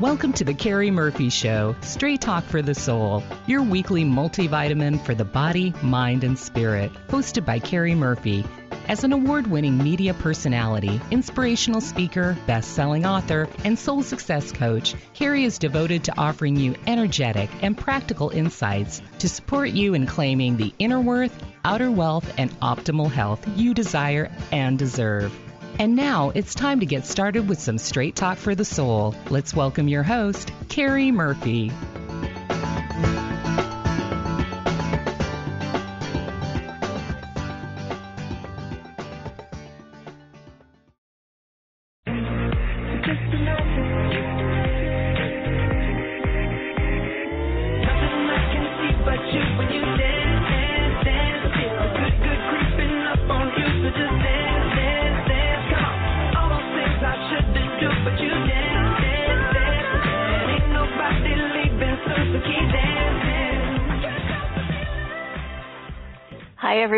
Welcome to the Carrie Murphy Show, Straight Talk for the Soul, your weekly multivitamin for the body, mind, and spirit, hosted by Carrie Murphy. As an award winning media personality, inspirational speaker, best selling author, and soul success coach, Carrie is devoted to offering you energetic and practical insights to support you in claiming the inner worth, outer wealth, and optimal health you desire and deserve. And now it's time to get started with some straight talk for the soul. Let's welcome your host, Carrie Murphy.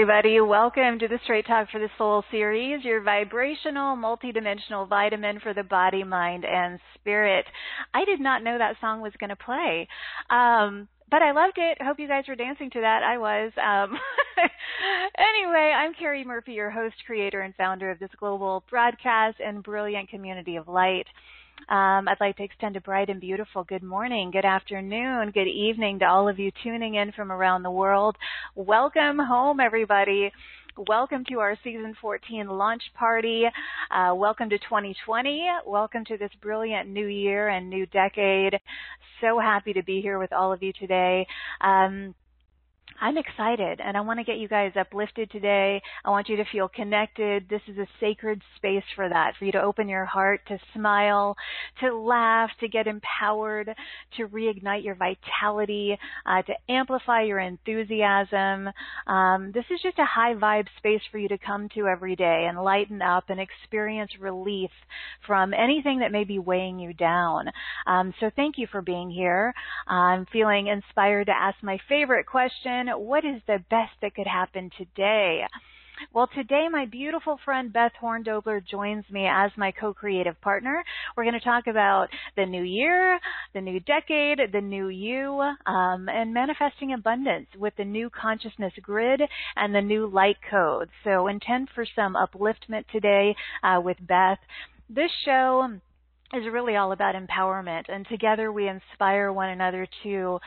Everybody. Welcome to the Straight Talk for the Soul series, your vibrational, multidimensional vitamin for the body, mind, and spirit. I did not know that song was going to play. Um, but I loved it. Hope you guys were dancing to that. I was. Um, anyway, I'm Carrie Murphy, your host, creator, and founder of this global broadcast and brilliant community of light. Um, I'd like to extend a bright and beautiful good morning, good afternoon, good evening to all of you tuning in from around the world. Welcome home, everybody. Welcome to our season 14 launch party. Uh, welcome to 2020. Welcome to this brilliant new year and new decade. So happy to be here with all of you today. Um, I'm excited and I want to get you guys uplifted today. I want you to feel connected. This is a sacred space for that, for you to open your heart, to smile, to laugh, to get empowered, to reignite your vitality, uh, to amplify your enthusiasm. Um, this is just a high vibe space for you to come to every day and lighten up and experience relief from anything that may be weighing you down. Um, so thank you for being here. I'm feeling inspired to ask my favorite question what is the best that could happen today? Well, today my beautiful friend Beth Horndobler joins me as my co-creative partner. We're going to talk about the new year, the new decade, the new you, um, and manifesting abundance with the new consciousness grid and the new light code. So intend for some upliftment today uh, with Beth. This show is really all about empowerment and together we inspire one another to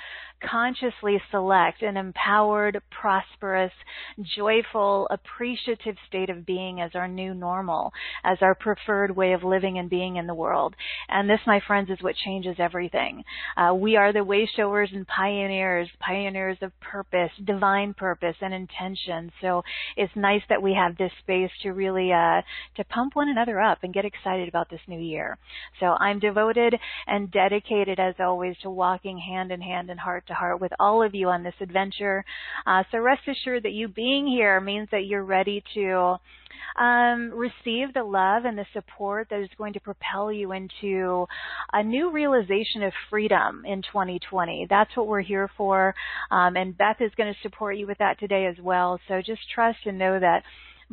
consciously select an empowered, prosperous, joyful, appreciative state of being as our new normal, as our preferred way of living and being in the world. And this, my friends, is what changes everything. Uh, we are the way showers and pioneers, pioneers of purpose, divine purpose and intention. So it's nice that we have this space to really, uh, to pump one another up and get excited about this new year. So I'm devoted and dedicated as always to walking hand in hand and heart to to heart with all of you on this adventure. Uh, so rest assured that you being here means that you're ready to um, receive the love and the support that is going to propel you into a new realization of freedom in 2020. That's what we're here for. Um, and Beth is going to support you with that today as well. So just trust and know that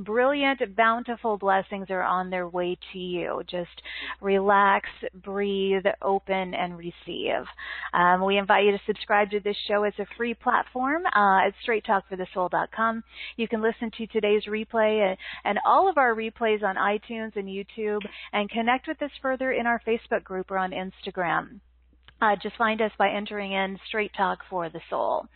brilliant, bountiful blessings are on their way to you. Just relax, breathe, open, and receive. Um, we invite you to subscribe to this show as a free platform uh, at straighttalkforthesoul.com. You can listen to today's replay and all of our replays on iTunes and YouTube and connect with us further in our Facebook group or on Instagram. Uh, just find us by entering in Straight Talk for the Soul.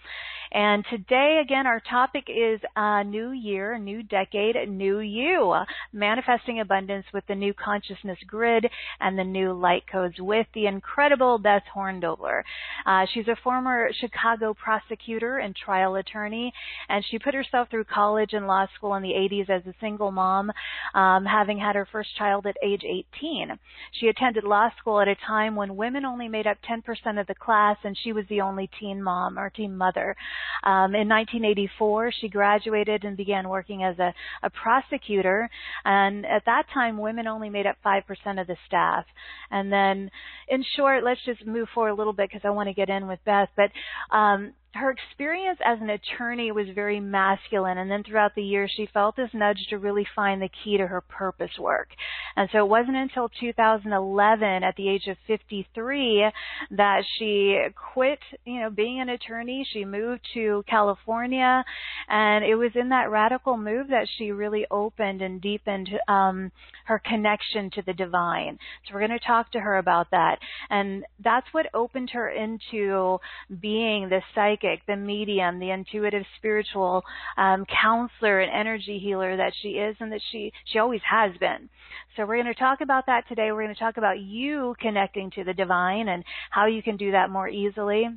And today, again, our topic is a new year, a new decade, a new you, manifesting abundance with the new consciousness grid and the new light codes with the incredible Beth Horndobler. Uh, she's a former Chicago prosecutor and trial attorney, and she put herself through college and law school in the 80s as a single mom. um, having had her first child at age 18. She attended law school at a time when women only made up 10% of the class, and she was the only teen mom or teen mother. Um, in 1984, she graduated and began working as a, a prosecutor, and at that time, women only made up 5% of the staff. And then, in short, let's just move forward a little bit because I want to get in with Beth, but um, her experience as an attorney was very masculine and then throughout the years she felt this nudge to really find the key to her purpose work. And so it wasn't until 2011 at the age of 53 that she quit you know being an attorney. She moved to california and it was in that radical move that she really opened and deepened um, her connection to the divine. So we're going to talk to her about that. And that's what opened her into being the psychic psychic, the medium, the intuitive spiritual um, counselor and energy healer that she is and that she, she always has been. So we're going to talk about that today. We're going to talk about you connecting to the divine and how you can do that more easily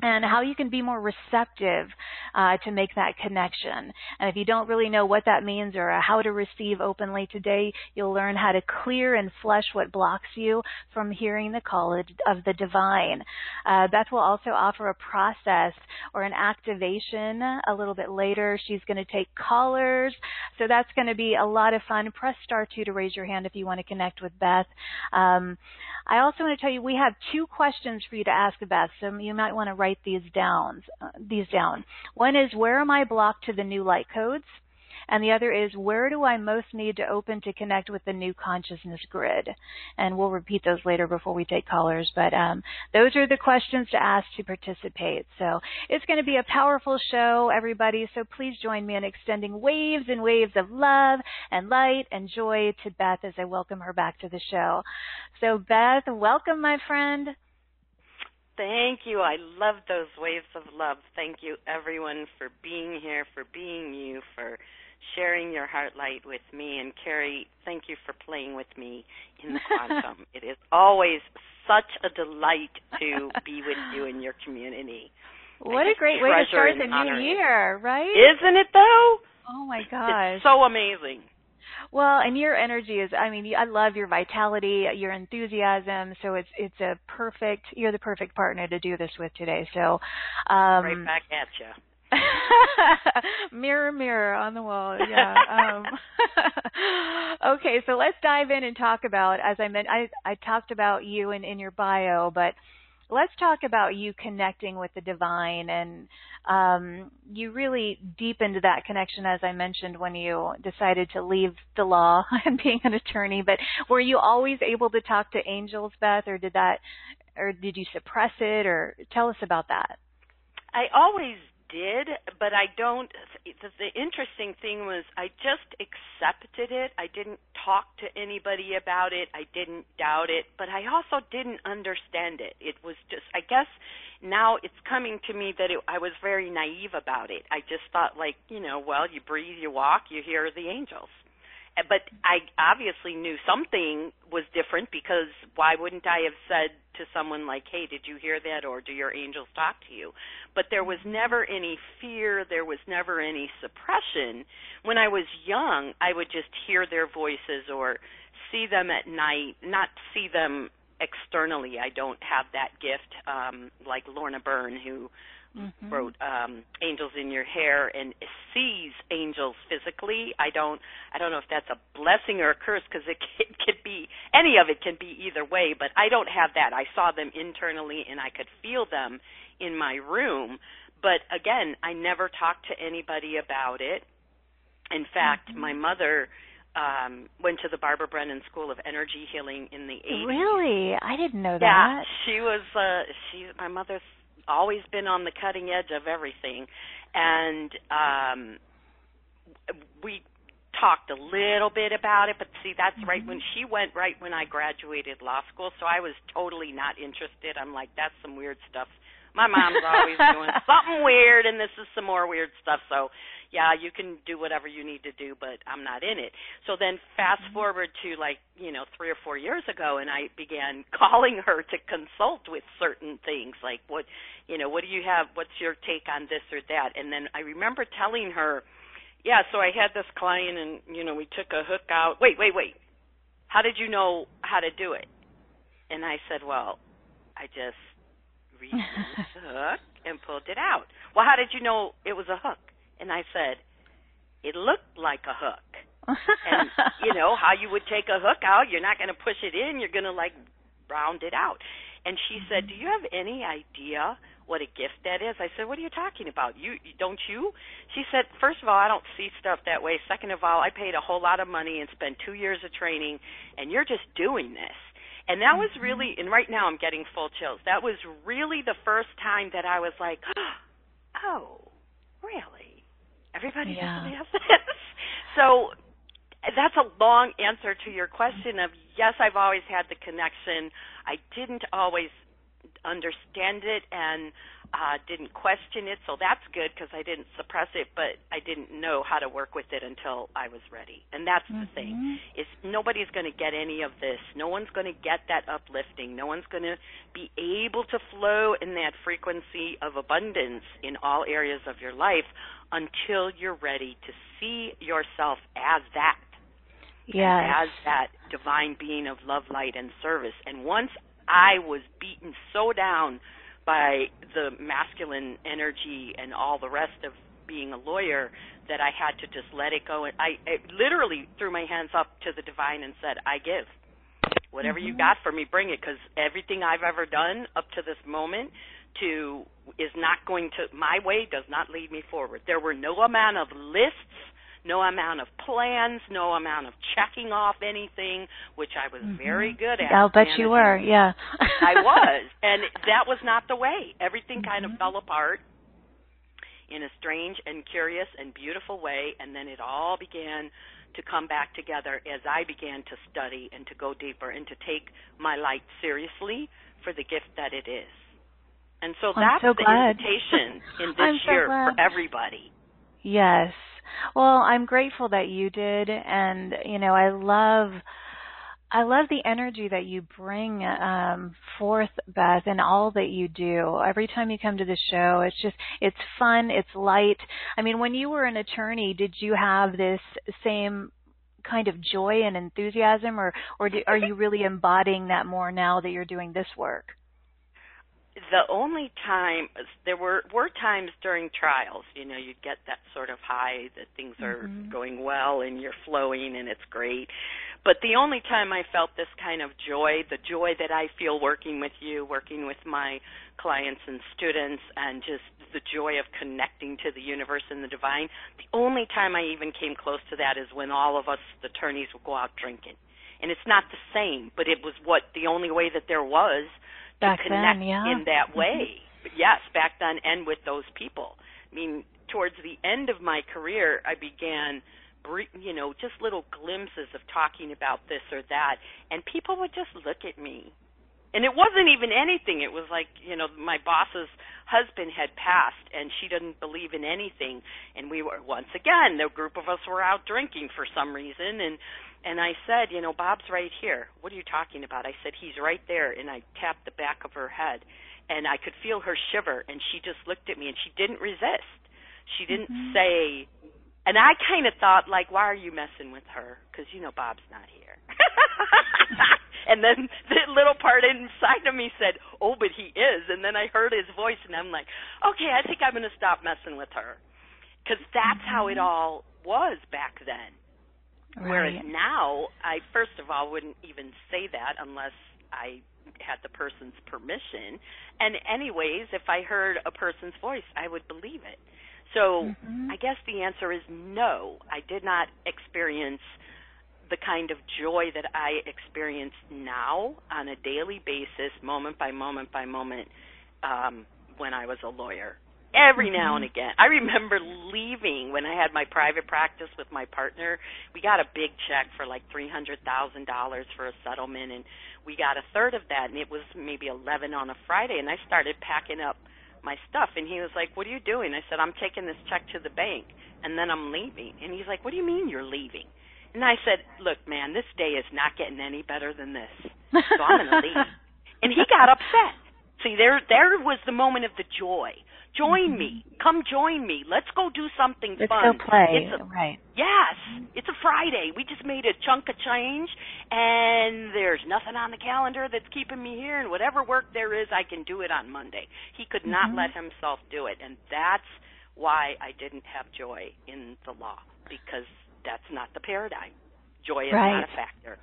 and how you can be more receptive uh, to make that connection. And if you don't really know what that means or how to receive openly today, you'll learn how to clear and flush what blocks you from hearing the call of the divine. Uh, Beth will also offer a process or an activation a little bit later. She's going to take callers, so that's going to be a lot of fun. Press star two to raise your hand if you want to connect with Beth. Um, I also want to tell you we have two questions for you to ask Beth, so you might want to write write these down. Uh, these down. One is where am I blocked to the new light codes? And the other is where do I most need to open to connect with the new consciousness grid? And we'll repeat those later before we take callers. But um, those are the questions to ask to participate. So it's going to be a powerful show, everybody. So please join me in extending waves and waves of love and light and joy to Beth as I welcome her back to the show. So Beth, welcome, my friend. Thank you. I love those waves of love. Thank you, everyone, for being here, for being you, for sharing your heart light with me. And Carrie, thank you for playing with me in the quantum. it is always such a delight to be with you in your community. What a great way to start the new year, right? Isn't it though? Oh my gosh. It's so amazing. Well, and your energy is I mean, I love your vitality, your enthusiasm, so it's it's a perfect you're the perfect partner to do this with today. So um Right back at you. mirror mirror on the wall yeah um, okay so let's dive in and talk about as i meant i i talked about you in in your bio but let's talk about you connecting with the divine and um, you really deepened that connection as i mentioned when you decided to leave the law and being an attorney. But were you always able to talk to angels beth or did that or did you suppress it or tell us about that? I always did, but I don't. The, the interesting thing was I just accepted it. I didn't talk to anybody about it. I didn't doubt it, but I also didn't understand it. It was just, I guess, now it's coming to me that it, I was very naive about it. I just thought, like, you know, well, you breathe, you walk, you hear the angels but I obviously knew something was different because why wouldn't I have said to someone like, "Hey, did you hear that?" or "Do your angels talk to you?" But there was never any fear. There was never any suppression. When I was young, I would just hear their voices or see them at night. Not see them externally. I don't have that gift um, like Lorna Byrne, who mm-hmm. wrote um angels in your hair and sees angels physically i don't i don't know if that's a blessing or a curse because it could be any of it can be either way but i don't have that i saw them internally and i could feel them in my room but again i never talked to anybody about it in fact mm-hmm. my mother um went to the Barbara Brennan School of Energy Healing in the 80s. Really? I didn't know that. Yeah, she was uh she my mother's always been on the cutting edge of everything. And um we talked a little bit about it but see that's mm-hmm. right when she went right when I graduated law school so I was totally not interested. I'm like that's some weird stuff. My mom's always doing something weird and this is some more weird stuff. So yeah, you can do whatever you need to do, but I'm not in it. So then fast mm-hmm. forward to like, you know, 3 or 4 years ago and I began calling her to consult with certain things like what, you know, what do you have, what's your take on this or that? And then I remember telling her yeah, so I had this client and you know, we took a hook out. Wait, wait, wait. How did you know how to do it? And I said, Well, I just removed the hook and pulled it out. Well, how did you know it was a hook? And I said, It looked like a hook. and you know how you would take a hook out you're not going to push it in you're going to like round it out and she said mm-hmm. do you have any idea what a gift that is. I said, "What are you talking about? You don't you?" She said, first of all, I don't see stuff that way. Second of all, I paid a whole lot of money and spent 2 years of training and you're just doing this." And that was mm-hmm. really and right now I'm getting full chills. That was really the first time that I was like, "Oh, really? Everybody yeah. has this?" So that's a long answer to your question of yes, I've always had the connection. I didn't always understand it and uh, didn't question it, so that's good because I didn't suppress it, but I didn't know how to work with it until I was ready. And that's mm-hmm. the thing is nobody's going to get any of this. No one's going to get that uplifting. No one's going to be able to flow in that frequency of abundance in all areas of your life until you're ready to see yourself as that. Yes. As that divine being of love, light, and service. And once I was beaten so down by the masculine energy and all the rest of being a lawyer that I had to just let it go. And I, I literally threw my hands up to the divine and said, "I give. Whatever mm-hmm. you got for me, bring it." Because everything I've ever done up to this moment to is not going to my way does not lead me forward. There were no amount of lists no amount of plans, no amount of checking off anything, which I was mm-hmm. very good at. I'll bet you were, yeah. I was, and that was not the way. Everything kind mm-hmm. of fell apart in a strange and curious and beautiful way, and then it all began to come back together as I began to study and to go deeper and to take my light seriously for the gift that it is. And so that's so the invitation in this so year glad. for everybody. Yes. Well, I'm grateful that you did and you know, I love I love the energy that you bring um, forth, Beth, in all that you do. Every time you come to the show, it's just it's fun, it's light. I mean, when you were an attorney, did you have this same kind of joy and enthusiasm, or or do, are you really embodying that more now that you're doing this work? The only time there were were times during trials you know you'd get that sort of high that things are mm-hmm. going well and you're flowing and it's great but the only time i felt this kind of joy the joy that i feel working with you working with my clients and students and just the joy of connecting to the universe and the divine the only time i even came close to that is when all of us the attorneys would go out drinking and it's not the same but it was what the only way that there was back connect then, yeah. in that Mm-hmm. way. Mm-hmm. Yes, back then and with those people. I mean, towards the end of my career, I began you know, just little glimpses of talking about this or that, and people would just look at me. And it wasn't even anything. It was like, you know, my boss's husband had passed and she didn't believe in anything. And we were, once again, the group of us were out drinking for some reason. And and I said, you know, Bob's right here. What are you talking about? I said, he's right there. And I tapped the back of her head. And I could feel her shiver. And she just looked at me and she didn't resist. She didn't mm-hmm. say, and I kind of thought, like, why are you messing with her? Because, you know, Bob's not here. and then the little part inside of me said, oh, but he is. And then I heard his voice and I'm like, okay, I think I'm going to stop messing with her. Because that's mm-hmm. how it all was back then. Right. Whereas now, I first of all wouldn't even say that unless I had the person's permission. And anyways, if I heard a person's voice, I would believe it. So mm-hmm. I guess the answer is no. I did not experience the kind of joy that I experience now on a daily basis, moment by moment by moment, um, when I was a lawyer every now and mm-hmm. again. I remember leaving when I had my private practice with my partner. We got a big check for like three hundred thousand dollars for a settlement, and we got a third of that, and it was maybe eleven on a Friday. And I started packing up my stuff, and he was like, "What are you doing?" I said, "I'm taking this check to the bank, and then I'm leaving." And he's like, "What do you mean you're leaving?" And I said, "Look, man, this day is not getting any better than this, so I'm going to leave." And he got upset See, there there was the moment of the joy. Join me. Come join me. Let's go do something Let's fun. go play. It's a, right. Yes, it's a Friday. We just made a chunk of change, and there's nothing on the calendar that's keeping me here. And whatever work there is, I can do it on Monday. He could not Mhm. let himself do it, and that's why I didn't have joy in the law because that's not the paradigm. Joy is Right. not a factor.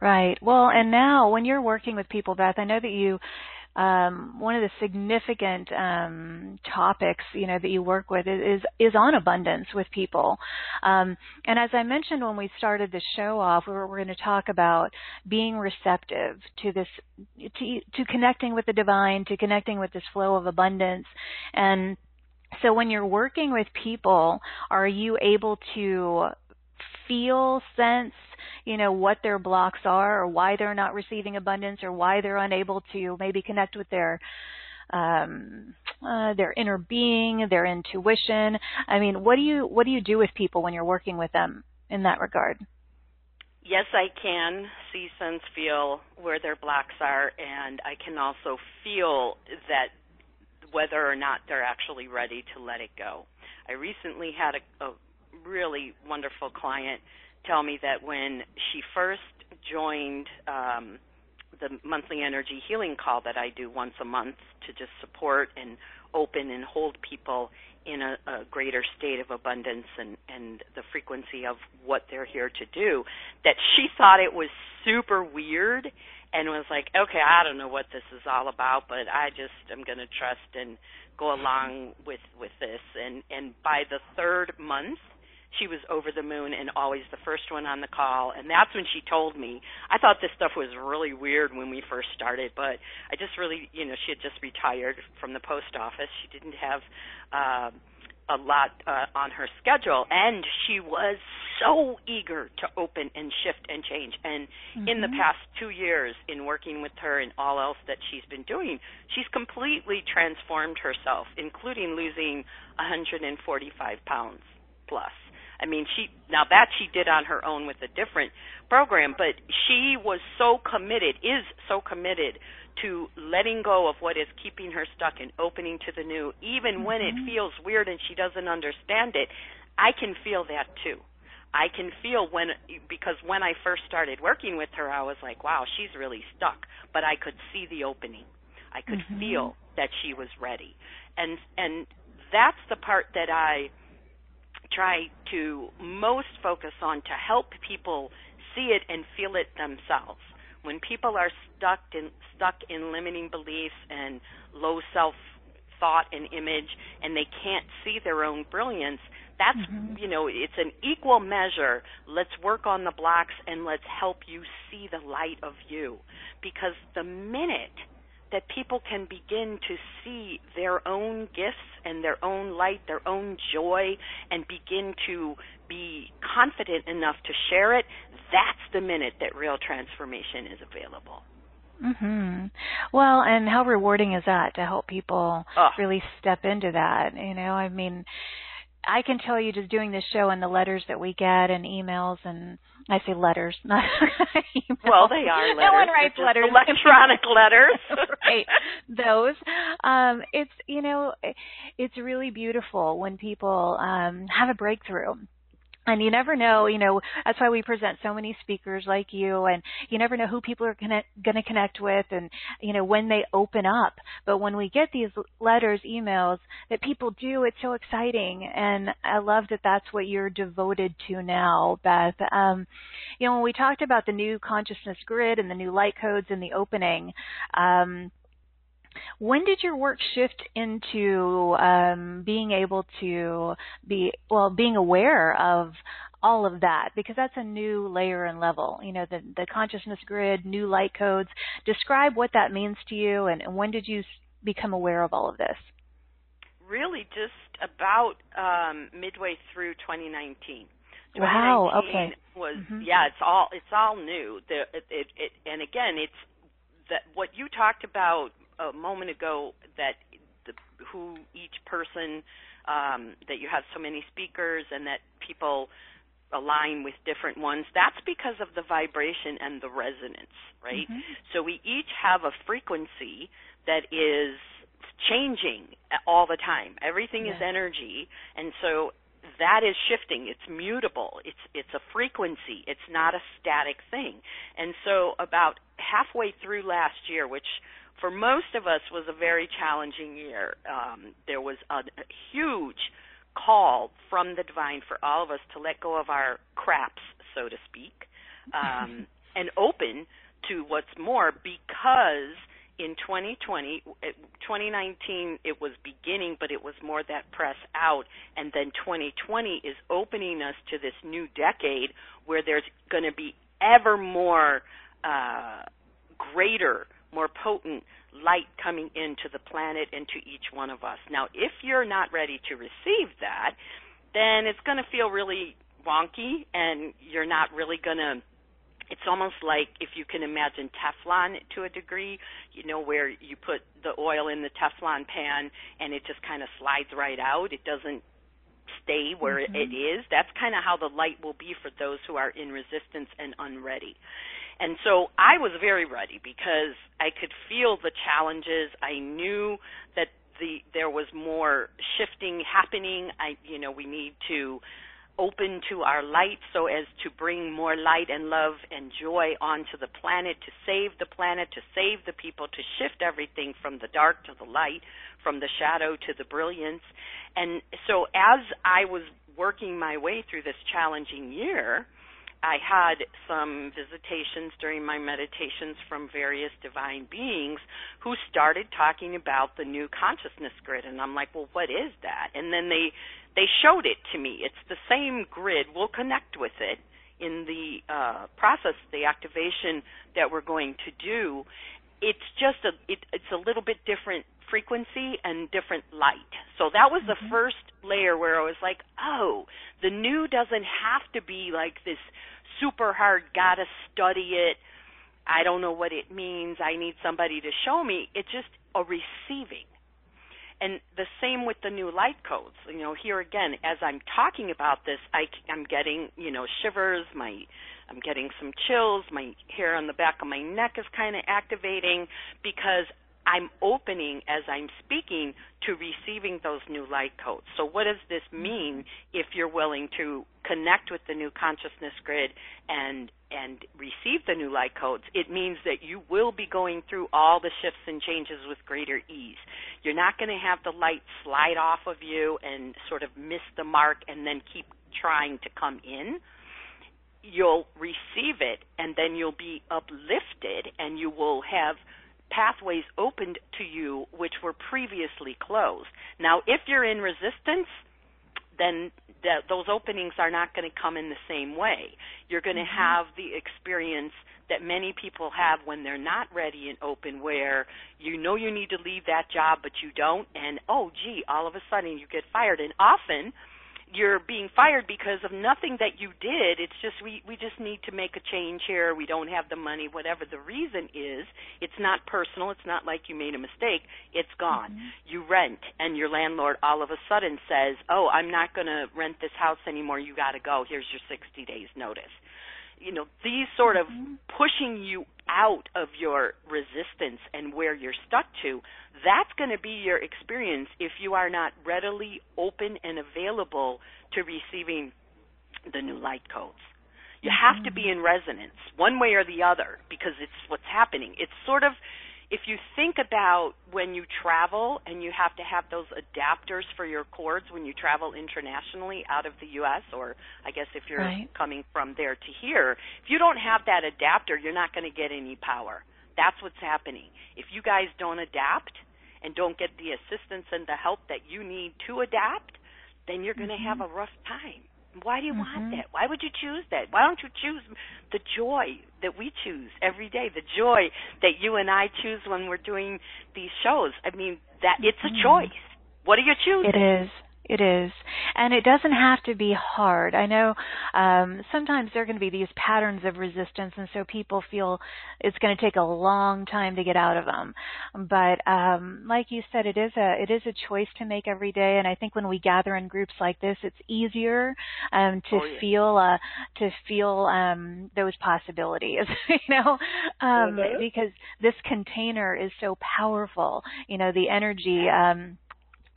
Right. Well, and now when you're working with people, Beth, I know that you um, one of the significant um, topics you know that you work with is is on abundance with people. Um, and as I mentioned when we started the show off, we were, we're going to talk about being receptive to this, to, to connecting with the divine, to connecting with this flow of abundance, and so when you're working with people, are you able to feel, sense, you know, what their blocks are or why they're not receiving abundance or why they're unable to maybe connect with their um uh, their inner being, their intuition. I mean, what do you what do you do with people when you're working with them in that regard? Yes, I can see, sense, feel where their blocks are, and I can also feel that whether or not they're actually ready to let it go. I recently had a, a really wonderful client tell me that when she first joined um, the monthly energy healing call that I do once a month to just support and open and hold people in a, a greater state of abundance and, and the frequency of what they're here to do, that she thought it was super weird and was like, okay, I don't know what this is all about, but I just am going to trust and go along with with this. And and by the third month, she was over the moon and always the first one on the call. And that's when she told me i thought this stuff was really weird when we first started but i just really you know she had just retired from the post office. She didn't have uh, a lot uh, on her schedule. And she was so eager to open and shift and change and mm-hmm. in the past 2 years in working with her and all else that she's been doing she's completely transformed herself including losing 145 pounds plus I mean, she now that she did on her own with a different program, but she was so committed, is so committed to letting go of what is keeping her stuck and opening to the new, even mm-hmm. when it feels weird and she doesn't understand it. I can feel that too. I can feel when because when I first started working with her, I was like, wow, she's really stuck, but I could see the opening. I could mm-hmm. feel that she was ready. And and that's the part that I try to most focus on to help people see it and feel it themselves. When people are stuck in stuck in limiting beliefs and low self thought and image and they can't see their own brilliance, that's mm-hmm. you know, it's an equal measure. Let's work on the blocks and let's help you see the light of you. Because the minute that people can begin to see their own gifts and their own light, their own joy, and begin to be confident enough to share it, that's the minute that real transformation is available. Mhm. Well, and how rewarding is that to help people oh. really step into that? You know, I mean, I can tell you just doing this show and the letters that we get and emails and I say letters, not emails. Well, they are letters. No one writes letters. Electronic letters. right. Those. Um, it's you know, it's really beautiful when people um have a breakthrough and you never know, you know, that's why we present so many speakers like you and you never know who people are going to connect with and, you know, when they open up. But when we get these letters, emails that people do, it's so exciting. And I love that that's what you're devoted to now, Beth. Um, you know, when we talked about the new consciousness grid and the new light codes in the opening, um, when did your work shift into um, being able to be well, being aware of all of that because that's a new layer and level. You know, the the consciousness grid, new light codes. Describe what that means to you, and, and when did you become aware of all of this? Really, just about um, midway through 2019. Wow. Okay. Was mm-hmm. yeah, it's all it's all new. The, it, it, it and again, it's that what you talked about a moment ago that the, who each person um, that you have so many speakers and that people align with different ones that's because of the vibration and the resonance right mm-hmm. so we each have a frequency that is changing all the time. Everything yes. is energy, and so that is shifting. It's mutable. It's it's a frequency. It's not a static thing. And so about halfway through last year, which for most of us was a very challenging year, um, there was a, huge call from the divine for all of us to let go of our craps, so to speak, um, and open to what's more because in 2020, 2019, it was beginning, but it was more that press out. And then 2020 is opening us to this new decade where there's going to be ever more uh, greater, more potent light coming into the planet and to each one of us. Now, if you're not ready to receive that, then it's going to feel really wonky and you're not really going to it's almost like if you can imagine Teflon to a degree, you know, where you put the oil in the Teflon pan and it just kind of slides right out. It doesn't stay where mm-hmm. it is. That's kind of how the light will be for those who are in resistance and unready. And so I was very ready because I could feel the challenges. I knew that the there was more shifting happening. I you know, we need to open to our light so as to bring more light and love and joy onto the planet, to save the planet, to save the people, to shift everything from the dark to the light, from the shadow to the brilliance. And so as I was working my way through this challenging year, I had some visitations during my meditations from various divine beings who started talking about the new consciousness grid and I'm like, "Well, what is that?" And then they they showed it to me. It's the same grid. We'll connect with it in the uh, process, the activation that we're going to do. It's just a it, it's a little bit different frequency and different light. So that was mm-hmm. the first layer where I was like, oh, the new doesn't have to be like this super hard, gotta study it. I don't know what it means. I need somebody to show me. It's just a receiving and the same with the new light codes you know here again as i'm talking about this i i'm getting you know shivers my i'm getting some chills my hair on the back of my neck is kind of activating because I'm opening as I'm speaking to receiving those new light codes. So, what does this mean if you're willing to connect with the new consciousness grid and and receive the new light codes? It means that you will be going through all the shifts and changes with greater ease. You're not going to have the light slide off of you and sort of miss the mark and then keep trying to come in you'll receive it and then you'll be uplifted and you will have pathways opened to you which were previously closed. Now, if you're in resistance, then that those openings are not going to come in the same way. You're going to mm-hmm. have the experience that many people have when they're not ready and open where you know you need to leave that job but you don't and oh gee all of a sudden you get fired and often you're being fired because of nothing that you did. It's just we we just need to make a change here. We don't have the money, whatever the reason is. It's not personal. It's not like you made a mistake. It's gone. Mm-hmm. You rent and your landlord all of a sudden says, "Oh, I'm not going to rent this house anymore. You got to go. Here's your 60 days notice." You know, these sort of mm-hmm. pushing you out of your resistance and where you're stuck to, that's going to be your experience if you are not readily open and available to receiving the new light codes. You have to be in resonance, one way or the other, because it's what's happening. It's sort of if you think about when you travel and you have to have those adapters for your cords when you travel internationally out of the US or I guess if you're right. coming from there to here, if you don't have that adapter, you're not going to get any power. That's what's happening. If you guys don't adapt and don't get the assistance and the help that you need to adapt, then you're going to mm-hmm. have a rough time. Why do you mm-hmm. want that? Why would you choose that? Why don't you choose the joy that we choose every day, the joy that you and I choose when we're doing these shows? I mean, that it's a mm-hmm. choice. What are you choosing? It is. It is. And it doesn't have to be hard. I know um, sometimes there are going to be these patterns of resistance, and so people feel it's going to take a long time to get out of them. But um, like you said, it is a it is a choice to make every day. And I think when we gather in groups like this, it's easier um, to oh, yeah. feel uh, to feel um, those possibilities. you know, um, mm-hmm. because this container is so powerful. You know, the energy.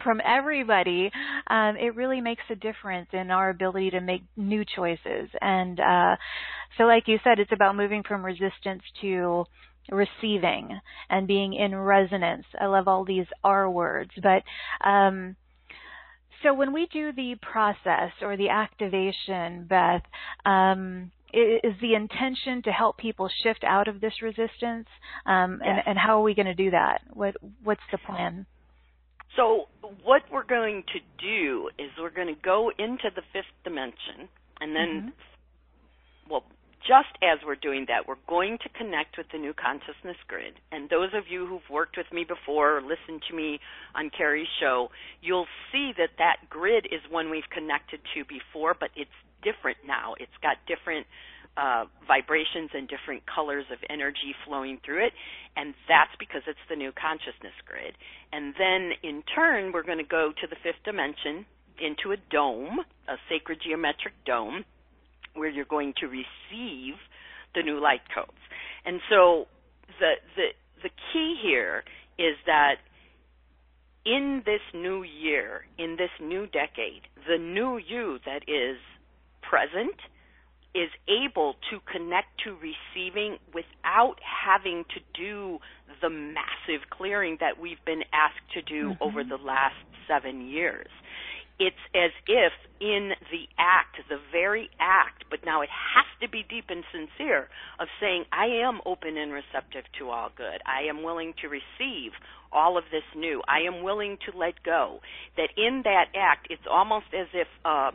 From everybody, um, it really makes a difference in our ability to make new choices. And uh, so, like you said, it's about moving from resistance to receiving and being in resonance. I love all these R words, but um, so when we do the process or the activation, Beth, um, is the intention to help people shift out of this resistance? Um, yes. and, and, how are we going to do that? What What's the plan? So, what we're going to do is we're going to go into the fifth dimension, and then, mm-hmm. well, just as we're doing that, we're going to connect with the new consciousness grid. And those of you who've worked with me before or listened to me on Carrie's show, you'll see that that grid is one we've connected to before, but it's different now. It's got different uh, vibrations and different colors of energy flowing through it, and that's because it's the new consciousness grid. And then in turn, we're going to go to the fifth dimension into a dome, a sacred geometric dome, where you're going to receive the new light codes. And so the the the key here is that in this new year, in this new decade, the new you that is present is able to connect to receiving without having to do the massive clearing that we've been asked to do mm-hmm. over the last seven years. It's as if in the act, the very act, but now it has to be deep and sincere, of saying, I am open and receptive to all good. I am willing to receive all of this new. I am willing to let go. That in that act, it's almost as if a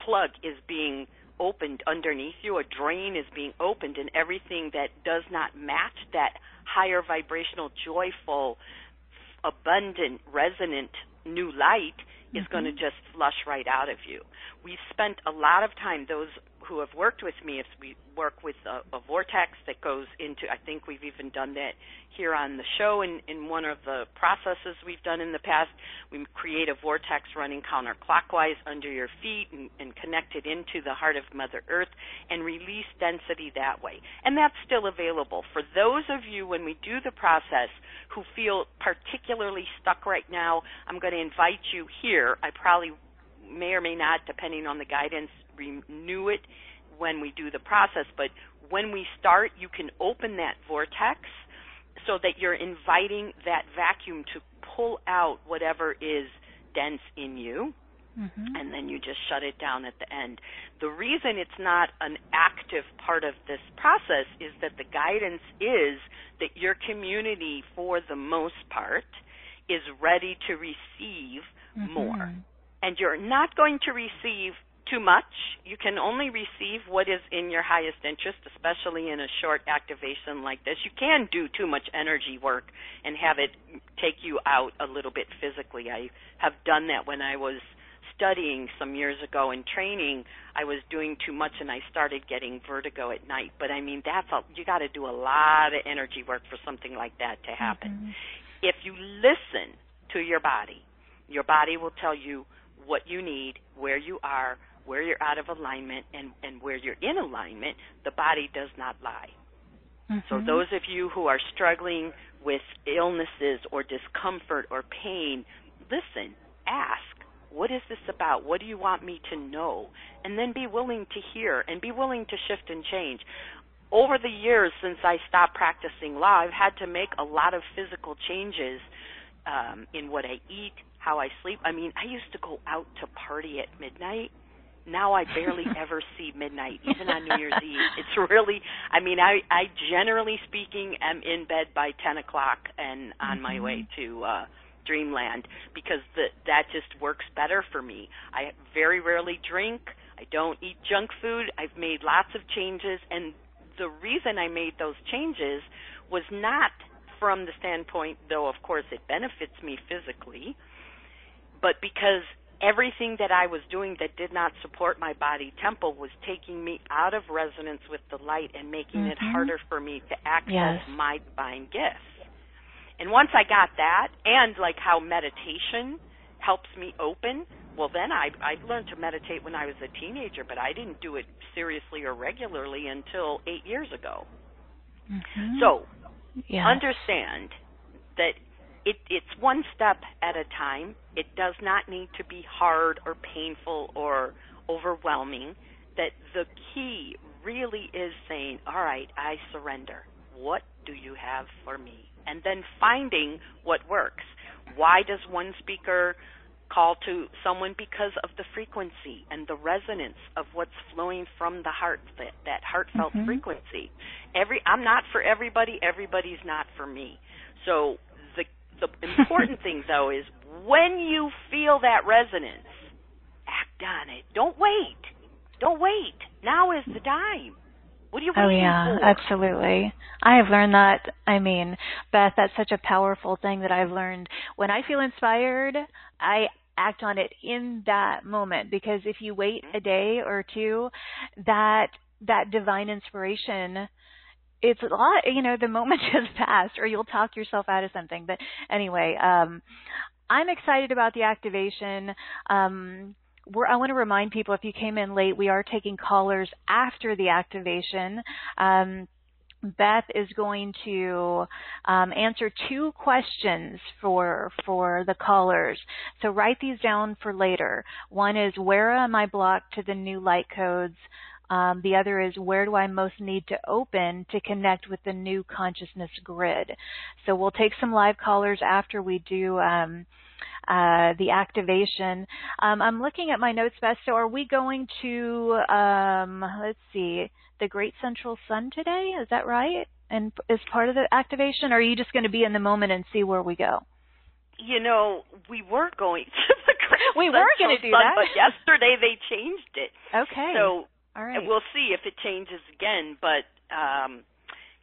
plug is being opened underneath you, a drain is being opened, and everything that does not match that higher vibrational, joyful, abundant, resonant new light is mm-hmm. going to just flush right out of you. We spent a lot of time, those who have worked with me, if we work with a, a vortex that goes into, I think we've even done that here on the show in, in one of the processes we've done in the past. We create a vortex running counterclockwise under your feet and, and connect it into the heart of Mother Earth and release density that way. And that's still available. For those of you, when we do the process, who feel particularly stuck right now, I'm going to invite you here. I probably may or may not, depending on the guidance, renew it when we do the process. But when we start, you can open that vortex so that you're inviting that vacuum to pull out whatever is dense in you. Mm-hmm. And then you just shut it down at the end. The reason it's not an active part of this process is that the guidance is that your community, for the most part, is ready to receive mm-hmm. more. And you're not going to receive too much. You can only receive what is in your highest interest, especially in a short activation like this. You can do too much energy work and have it take you out a little bit physically. I have done that when I was studying some years ago in training. I was doing too much and I started getting vertigo at night. But I mean, that's a, you got to do a lot of energy work for something like that to happen. Mm-hmm. If you listen to your body, your body will tell you what you need, where you are, where you're out of alignment and, and where you're in alignment, the body does not lie. Mm-hmm. So those of you who are struggling with illnesses or discomfort or pain, listen, ask, what is this about? What do you want me to know? And then be willing to hear and be willing to shift and change. Over the years since I stopped practicing law, I've had to make a lot of physical changes um, in what I eat, how I sleep. I mean, I used to go out to party at midnight now I barely ever see midnight, even on New Year's Eve. It's really, I mean, I, I generally speaking am in bed by 10 o'clock and on mm-hmm. my way to uh, Dreamland because the, that just works better for me. I very rarely drink. I don't eat junk food. I've made lots of changes, and the reason I made those changes was not from the standpoint, though of course it benefits me physically, but because everything that I was doing that did not support my body temple was taking me out of resonance with the light and making mm-hmm. it harder for me to access yes. my divine gifts. And once I got that, and like how meditation helps me open, well, then I I learned to meditate when I was a teenager, but I didn't do it seriously or regularly until eight years ago. Mm-hmm. So yes. understand that it, it's one step at a time. It does not need to be hard or painful or overwhelming. That the key really is saying, all right, I surrender. What do you have for me? And then finding what works. Why does one speaker call to someone because of the frequency and the resonance of what's flowing from the heart that, that heartfelt mm-hmm. frequency every i'm not for everybody everybody's not for me so the important thing though is when you feel that resonance, act on it. Don't wait. Don't wait. Now is the time. What are you oh, yeah, for? absolutely. I have learned that. I mean, Beth, that's such a powerful thing that I've learned. When I feel inspired, I act on it in that moment because if you wait mm-hmm. a day or two, that that divine inspiration it's a lot you know the moment has passed or you'll talk yourself out of something but anyway um i'm excited about the activation um we're, I want to remind people if you came in late, we are taking callers after the activation. Um, Beth is going to um, answer two questions for for the callers. So write these down for later. One is where am I blocked to the new light codes? Um, the other is where do I most need to open to connect with the new consciousness grid? So we'll take some live callers after we do um, uh, the activation. Um, I'm looking at my notes, Beth. So are we going to, um, let's see, the Great Central Sun today? Is that right? And is part of the activation? Or are you just going to be in the moment and see where we go? You know, we were going to the Great We were going to do Sun, that. but yesterday they changed it. Okay. So all right. We'll see if it changes again, but um,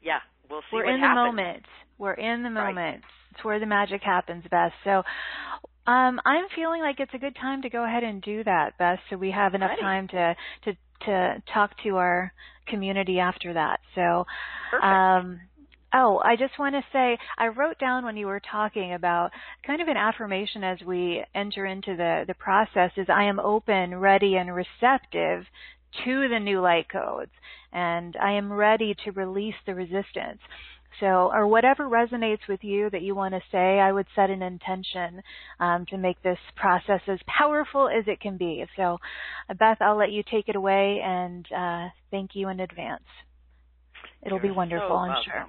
yeah, we'll see. We're in happens. the moment. We're in the moment. Right. It's where the magic happens, best. So um, I'm feeling like it's a good time to go ahead and do that, Beth. So we have enough Ready. time to to to talk to our community after that. So. Perfect. Um, Oh, I just want to say I wrote down when you were talking about kind of an affirmation as we enter into the the process is I am open, ready and receptive to the new light codes and I am ready to release the resistance. So, or whatever resonates with you that you want to say, I would set an intention um, to make this process as powerful as it can be. So, Beth, I'll let you take it away and uh, thank you in advance. It'll You're be wonderful, so I'm welcome. sure.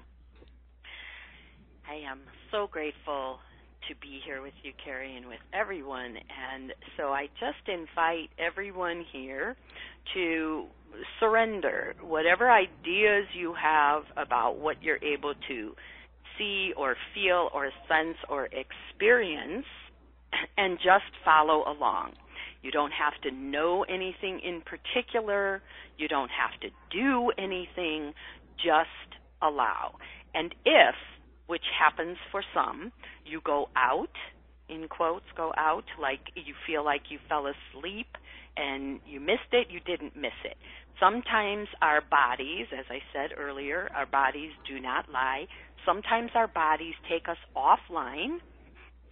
I am so grateful to be here with you, Carrie, and with everyone. And so I just invite everyone here to surrender whatever ideas you have about what you're able to see or feel or sense or experience and just follow along. You don't have to know anything in particular. You don't have to do anything. Just allow. And if which happens for some. You go out, in quotes, go out, like you feel like you fell asleep and you missed it, you didn't miss it. Sometimes our bodies, as I said earlier, our bodies do not lie. Sometimes our bodies take us offline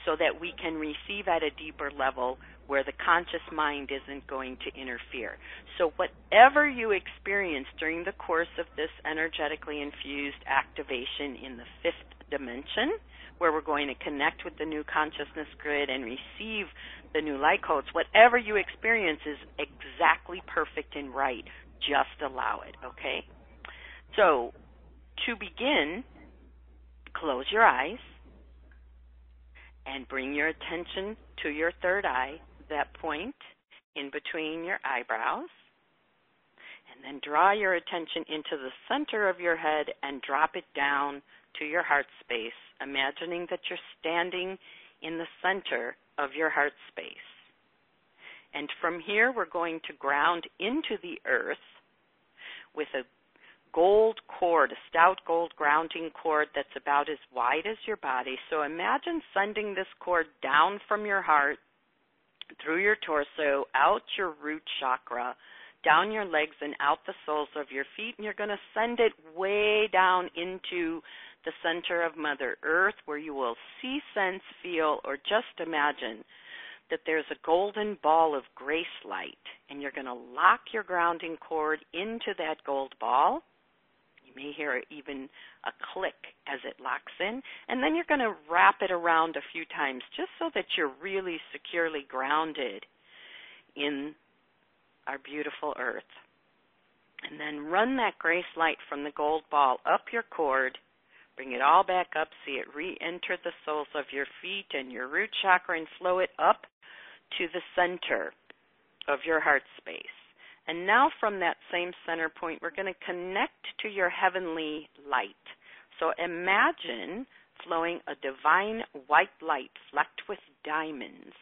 so that we can receive at a deeper level where the conscious mind isn't going to interfere. So, whatever you experience during the course of this energetically infused activation in the fifth dimension, where we're going to connect with the new consciousness grid and receive the new light codes, whatever you experience is exactly perfect and right. Just allow it, okay? So, to begin, close your eyes and bring your attention to your third eye, that point in between your eyebrows. And then draw your attention into the center of your head and drop it down to your heart space, imagining that you're standing in the center of your heart space. And from here, we're going to ground into the earth with a gold cord, a stout gold grounding cord that's about as wide as your body. So imagine sending this cord down from your heart through your torso, out your root chakra, down your legs and out the soles of your feet, and you're going to send it way down into the center of Mother Earth where you will see, sense, feel, or just imagine that there's a golden ball of grace light, and you're going to lock your grounding cord into that gold ball. You may hear even a click as it locks in, and then you're going to wrap it around a few times just so that you're really securely grounded in our beautiful earth. And then run that grace light from the gold ball up your cord. Bring it all back up. See it re enter the soles of your feet and your root chakra and flow it up to the center of your heart space. And now, from that same center point, we're going to connect to your heavenly light. So imagine flowing a divine white light flecked with diamonds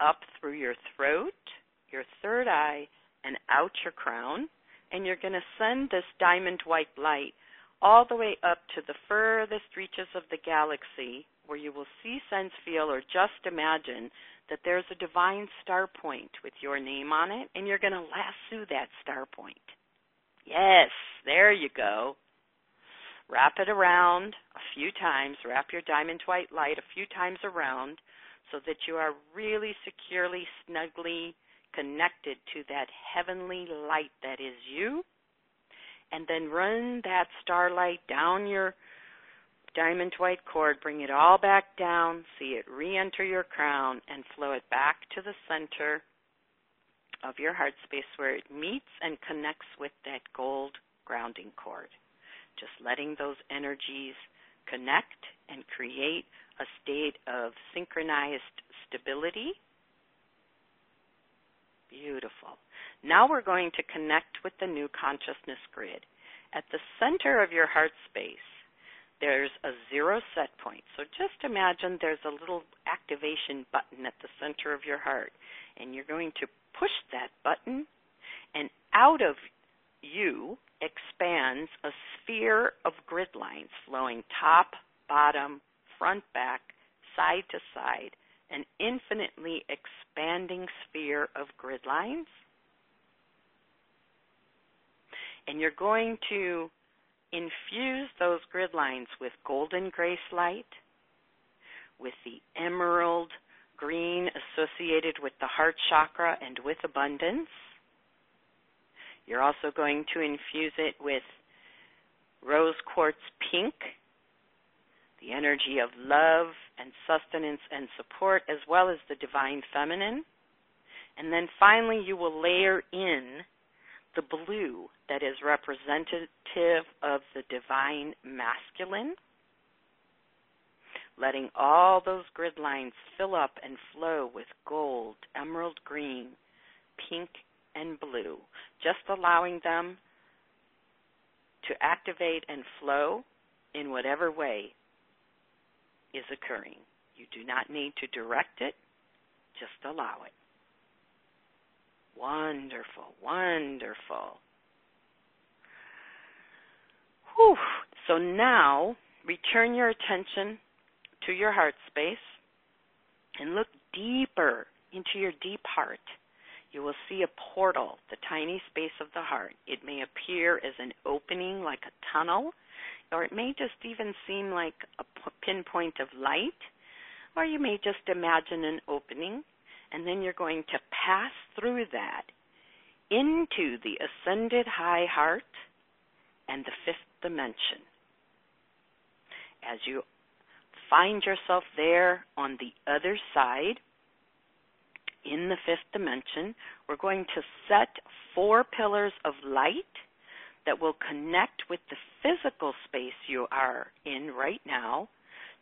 up through your throat, your third eye, and out your crown. And you're going to send this diamond white light all the way up to the furthest reaches of the galaxy where you will see, sense, feel, or just imagine that there's a divine star point with your name on it, and you're going to lasso that star point. Yes, there you go. Wrap it around a few times. Wrap your diamond white light a few times around so that you are really securely, snugly connected to that heavenly light that is you. And then run that starlight down your diamond white cord, bring it all back down, see it re enter your crown, and flow it back to the center of your heart space where it meets and connects with that gold grounding cord. Just letting those energies connect and create a state of synchronized stability Beautiful. Now we're going to connect with the new consciousness grid. At the center of your heart space, there's a zero set point. So just imagine there's a little activation button at the center of your heart, and you're going to push that button, and out of you expands a sphere of grid lines flowing top, bottom, front, back, side to side an infinitely expanding sphere of grid lines. And you're going to infuse those grid lines with golden grace light, with the emerald green associated with the heart chakra and with abundance. You're also going to infuse it with rose quartz pink the energy of love and sustenance and support, as well as the divine feminine. And then finally, you will layer in the blue that is representative of the divine masculine, letting all those grid lines fill up and flow with gold, emerald green, pink, and blue, just allowing them to activate and flow in whatever way is occurring. You do not need to direct it, just allow it. Wonderful, wonderful. Whew. So now return your attention to your heart space and look deeper into your deep heart. You will see a portal, the tiny space of the heart. It may appear as an opening like a tunnel or it may just even seem like a pinpoint of light, or you may just imagine an opening, and then you're going to pass through that into the ascended high heart and the fifth dimension. As you find yourself there on the other side, in the fifth dimension, we're going to set four pillars of light that will connect with the physical space you are in right now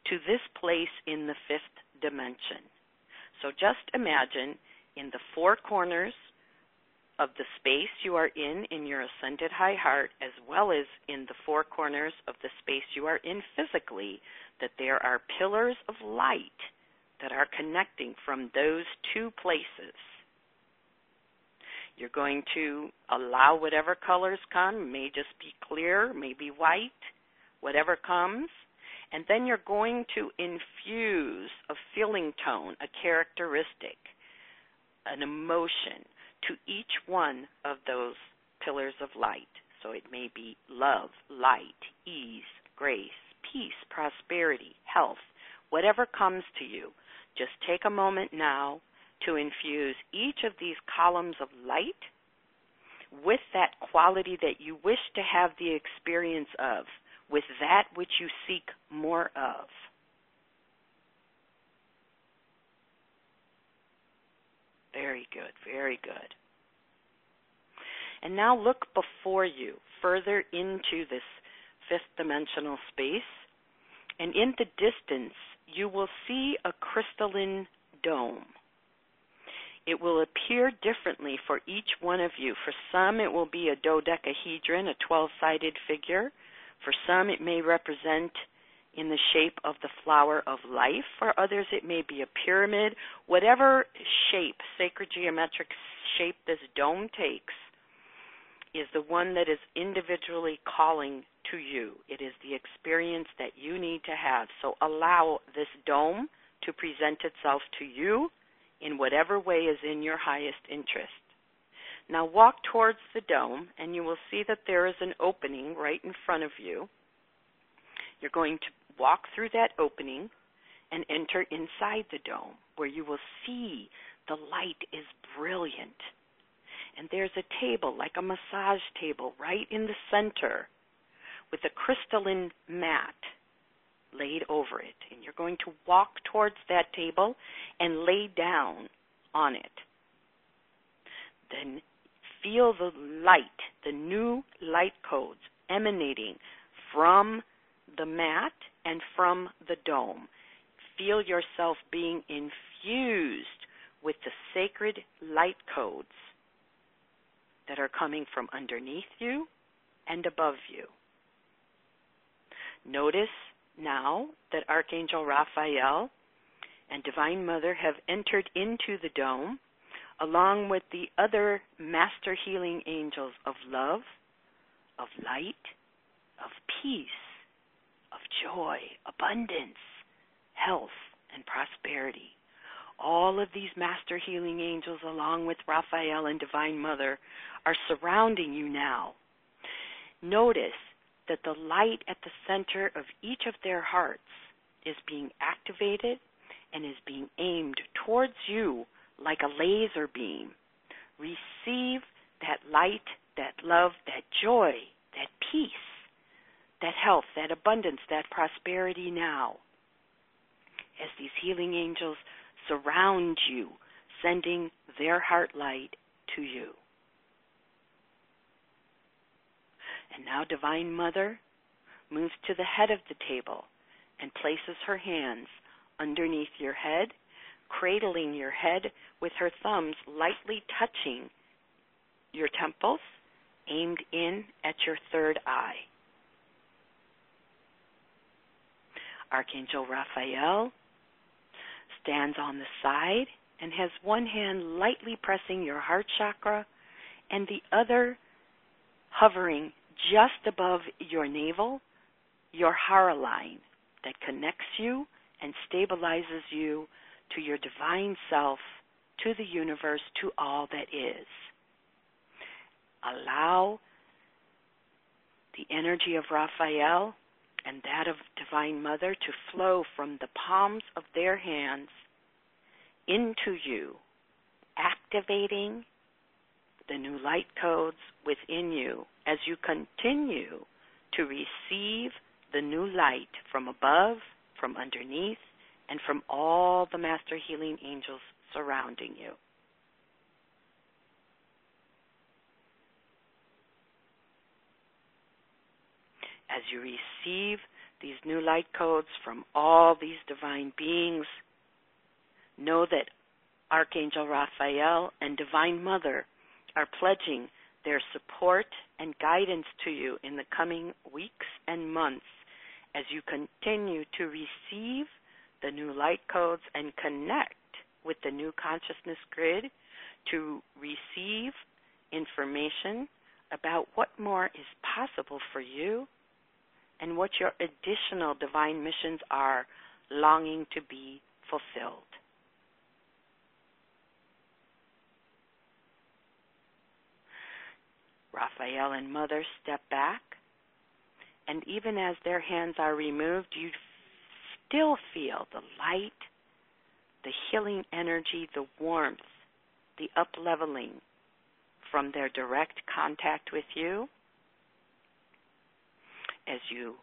to this place in the fifth dimension. So just imagine in the four corners of the space you are in in your ascended high heart, as well as in the four corners of the space you are in physically, that there are pillars of light that are connecting from those two places. You're going to allow whatever colors come, may just be clear, maybe white, whatever comes. And then you're going to infuse a feeling tone, a characteristic, an emotion to each one of those pillars of light. So it may be love, light, ease, grace, peace, prosperity, health, whatever comes to you. Just take a moment now to infuse each of these columns of light with that quality that you wish to have the experience of, with that which you seek more of. Very good, very good. And now look before you, further into this fifth dimensional space, and in the distance, you will see a crystalline dome. It will appear differently for each one of you. For some, it will be a dodecahedron, a 12 sided figure. For some, it may represent in the shape of the flower of life. For others, it may be a pyramid. Whatever shape, sacred geometric shape this dome takes, is the one that is individually calling to you. It is the experience that you need to have. So allow this dome to present itself to you in whatever way is in your highest interest. Now walk towards the dome, and you will see that there is an opening right in front of you. You're going to walk through that opening and enter inside the dome, where you will see the light is brilliant. And there's a table, like a massage table, right in the center with a crystalline mat laid over it. And you're going to walk towards that table and lay down on it. Then feel the light, the new light codes emanating from the mat and from the dome. Feel yourself being infused with the sacred light codes that are coming from underneath you and above you. Notice now that Archangel Raphael and Divine Mother have entered into the dome, along with the other master healing angels of love, of light, of peace, of joy, abundance, health, and prosperity. All of these master healing angels, along with Raphael and Divine Mother, are surrounding you now. Notice that the light at the center of each of their hearts is being activated and is being aimed towards you like a laser beam. Receive that light, that love, that joy, that peace, that health, that abundance, that prosperity now. As these healing angels surround you, sending their heart light to you. And now Divine Mother moves to the head of the table and places her hands underneath your head, cradling your head with her thumbs lightly touching your temples, aimed in at your third eye. Archangel Raphael stands on the side and has one hand lightly pressing your heart chakra and the other hovering just above your navel, your hara line that connects you and stabilizes you to your divine self, to the universe, to all that is. Allow the energy of Raphael and that of Divine Mother to flow from the palms of their hands into you, activating the new light codes within you as you continue to receive the new light from above, from underneath, and from all the master healing angels surrounding you. As you receive these new light codes from all these divine beings, know that Archangel Raphael and Divine Mother are pledging their support and guidance to you in the coming weeks and months as you continue to receive the new light codes and connect with the new consciousness grid to receive information about what more is possible for you and what your additional divine missions are longing to be fulfilled. Raphael and Mother step back, and even as their hands are removed, you still feel the light, the healing energy, the warmth, the upleveling from their direct contact with you as you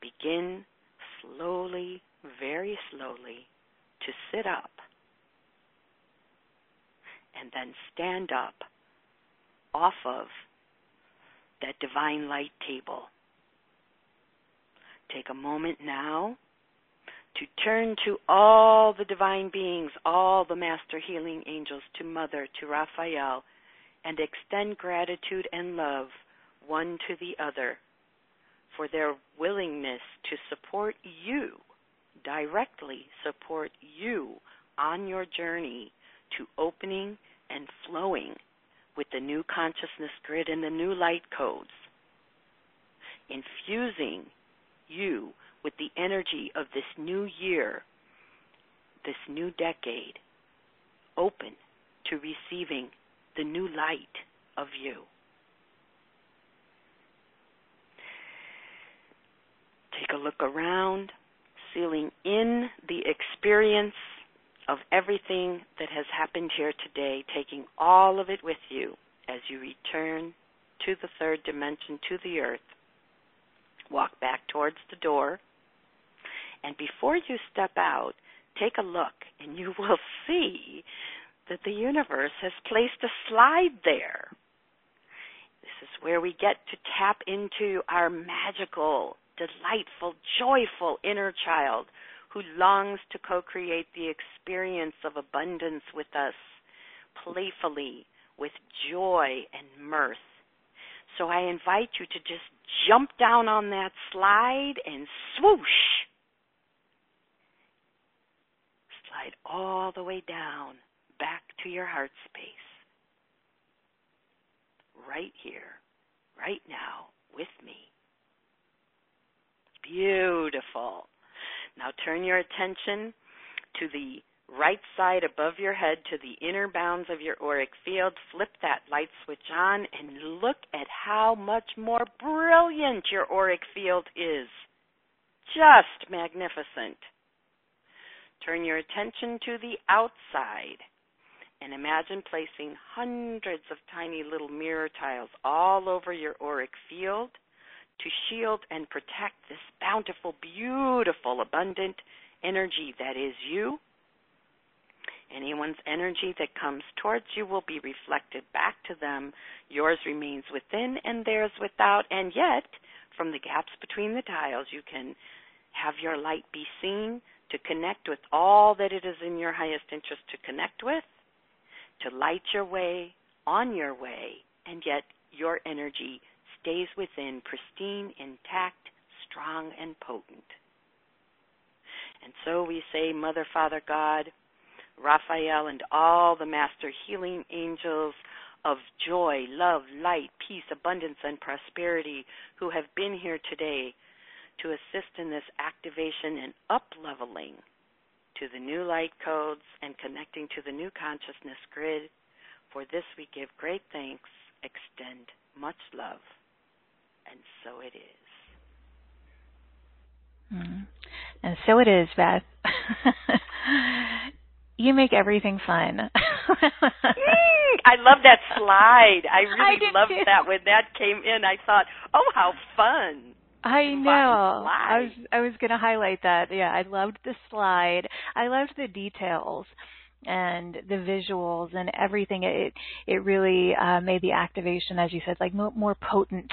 begin slowly, very slowly, to sit up and then stand up off of that divine light table. Take a moment now to turn to all the divine beings, all the master healing angels, to Mother, to Raphael, and extend gratitude and love one to the other for their willingness to support you, directly support you on your journey to opening and flowing with the new consciousness grid and the new light codes, infusing you with the energy of this new year, this new decade, open to receiving the new light of you. Take a look around, sealing in the experience of everything that has happened here today, taking all of it with you as you return to the third dimension, to the earth. Walk back towards the door. And before you step out, take a look and you will see that the universe has placed a slide there. This is where we get to tap into our magical, delightful, joyful inner child who longs to co create the experience of abundance with us playfully, with joy and mirth. So I invite you to just jump down on that slide and swoosh. Slide all the way down back to your heart space. Right here, right now, with me. Beautiful. Now turn your attention to the right side above your head to the inner bounds of your auric field. Flip that light switch on and look at how much more brilliant your auric field is. Just magnificent. Turn your attention to the outside and imagine placing hundreds of tiny little mirror tiles all over your auric field to shield and protect this bountiful, beautiful, abundant energy that is you. Anyone's energy that comes towards you will be reflected back to them. Yours remains within and theirs without. And yet, from the gaps between the tiles, you can have your light be seen to connect with all that it is in your highest interest to connect with, to light your way, on your way, and yet your energy stays within, pristine, intact, strong, and potent. And so we say, Mother, Father, God, Raphael, and all the master healing angels of joy, love, light, peace, abundance, and prosperity who have been here today to assist in this activation and up leveling to the new light codes and connecting to the new consciousness grid. For this we give great thanks, extend much love and so it is. Mm. And so it is, Beth. you make everything fun. mm, I love that slide. I really I loved too. that when that came in. I thought, oh, how fun! I know. I was I was going to highlight that. Yeah, I loved the slide. I loved the details and the visuals and everything. It it really uh, made the activation as you said like more, more potent.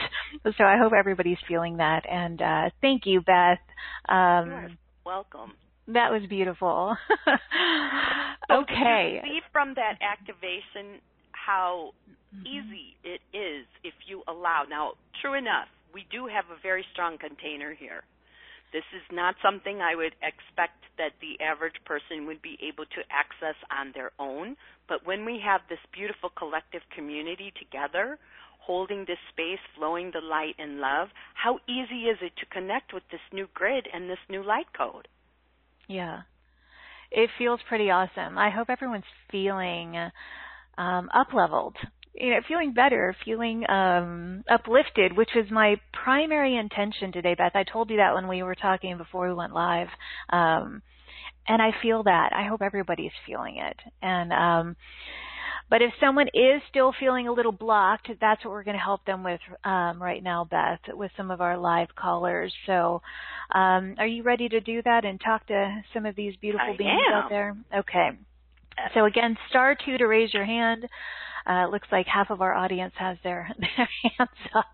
So i hope everybody's feeling that. And uh, thank you beth. Um, welcome. that was beautiful. So okay. see from that activation how easy it is if you allow. Now true enough we do have a very strong container here this is not something I would expect that the average person would be able to access on their own. But when we have this beautiful collective community together, holding this space, flowing the light and love, how easy is it to connect with this new grid and this new light code? Yeah. It feels pretty awesome. I hope everyone's feeling um, up leveled you know, feeling better, feeling um uplifted, which was my primary intention today, Beth. I told you that when we were talking before we went live. Um and I feel that. I hope everybody's feeling it. And um but if someone is still feeling a little blocked, that's what we're going to help them with um, right now, Beth, with some of our live callers. So, um, are you ready to do that and talk to some of these beautiful I beings am. out there? Okay. So again, star two to raise your hand. Uh, it looks like half of our audience has their, their hands up.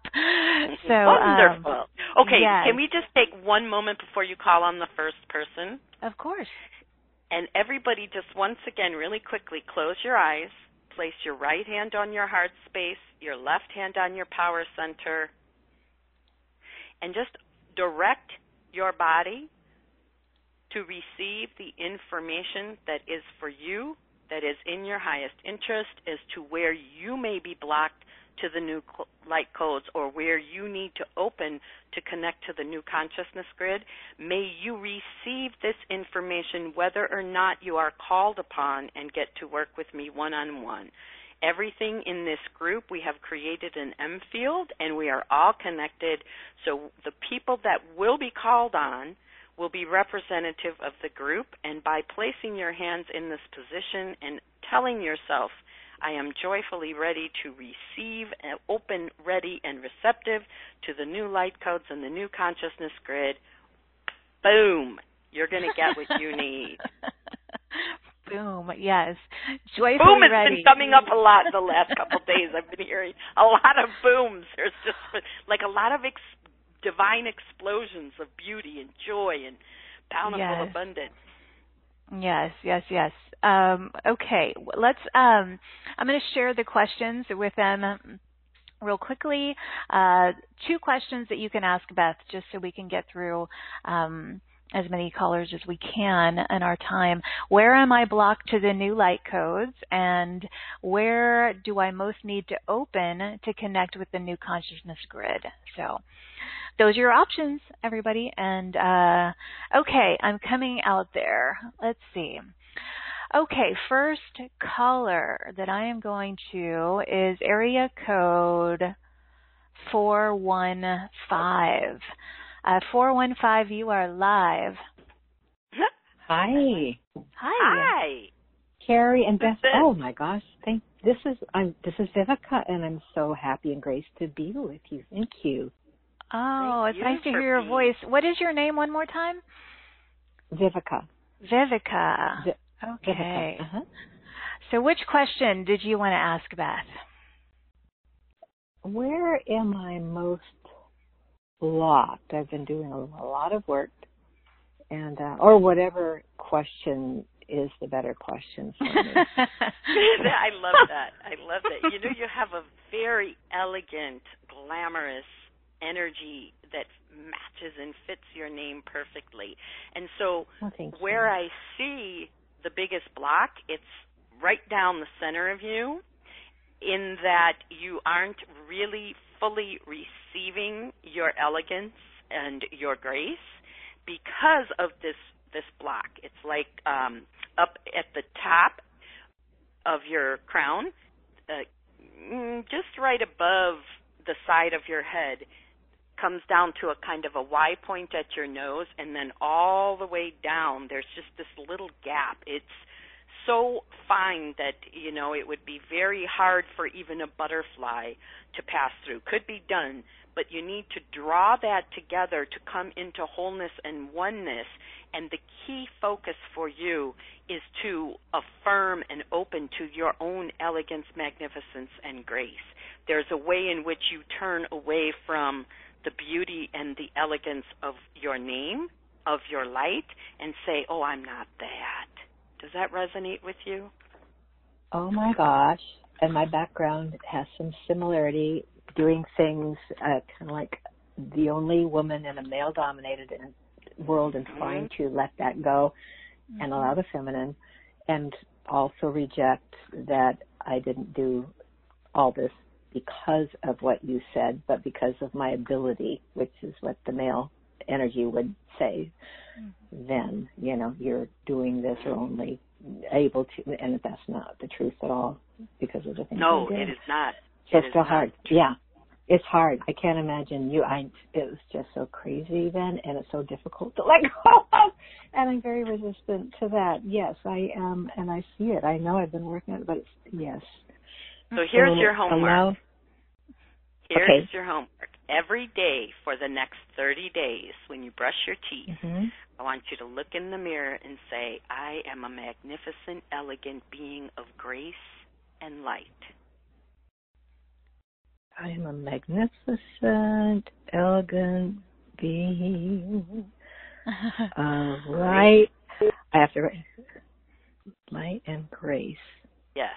So um, Wonderful. okay, yes. can we just take one moment before you call on the first person? of course. And everybody, just once again, really quickly, close your eyes. Place your right hand on your heart space, your left hand on your power center, and just direct your body to receive the information that is for you, that is in your highest interest, as to where you may be blocked to the new light codes or where you need to open to connect to the new consciousness grid. May you receive this information whether or not you are called upon and get to work with me one on one. Everything in this group, we have created an M field and we are all connected. So the people that will be called on will be representative of the group. And by placing your hands in this position and telling yourself, I am joyfully ready to receive, open, ready, and receptive to the new light codes and the new consciousness grid. Boom! You're going to get what you need. Boom. Yes. Joyfully Boom has ready. been coming up a lot the last couple of days. I've been hearing a lot of booms. There's just like a lot of divine explosions of beauty and joy and bountiful Yes. abundance. Yes, yes, yes. Um, okay, let's. Um, I'm going to share the questions with them real quickly. Uh, two questions that you can ask Beth, just so we can get through um, as many callers as we can in our time. Where am I blocked to the new light codes, and where do I most need to open to connect with the new consciousness grid? So those are your options, everybody. And uh, okay, I'm coming out there. Let's see. Okay, first caller that I am going to is area code 415. Uh, 415, you are live. Hi, Hi. Hi. Carrie and Beth. Oh my gosh, thank. This is I'm. This is Vivica, and I'm so happy and graced to be with you. Thank you, Oh, Thank it's nice to hear your being- voice. What is your name one more time? Vivica. Vivica. Vi- Okay. Vivica. Uh-huh. So which question did you want to ask Beth? Where am I most blocked? I've been doing a, a lot of work, and uh, or whatever question is the better question for me. I love that. I love that. You know, you have a very elegant, glamorous energy that matches and fits your name perfectly. And so, you. where I see the biggest block, it's right down the center of you, in that you aren't really fully receiving your elegance and your grace because of this this block. It's like um, up at the top of your crown, uh, mm, just right above the side of your head, comes down to a kind of a Y point at your nose, and then all the way down, there's just this little gap. It's so fine that you know it would be very hard for even a butterfly to pass through. Could be done, but you need to draw that together to come into wholeness and oneness. And the key focus for you is to affirm and open to your own elegance, magnificence, and grace. There's a way in which you turn away from the beauty and the elegance of your name, of your light, and say, Oh, I'm not that. Does that resonate with you? Oh my gosh. And my background has some similarity doing things uh, kind of like the only woman in a male dominated world and trying to let that go and allow the feminine and also reject that I didn't do all this because of what you said, but because of my ability, which is what the male energy would say mm-hmm. then you know you're doing this or only able to and that's not the truth at all because of the things no, it is not. so It is still not. hard. yeah. It's hard. I can't imagine you. I it was just so crazy then and it's so difficult to let go of and i'm very resistant to that. Yes i am and i see it. I know i've been working on it but it's yes So here's your homework. allow- Here's Okay. your homework. Every day for the next 30 days, when you brush your teeth, Mhm. I want you to look in the mirror and say, I am a magnificent, elegant being of grace and light. I am a magnificent, elegant being of light. I have to write light and grace. Yes.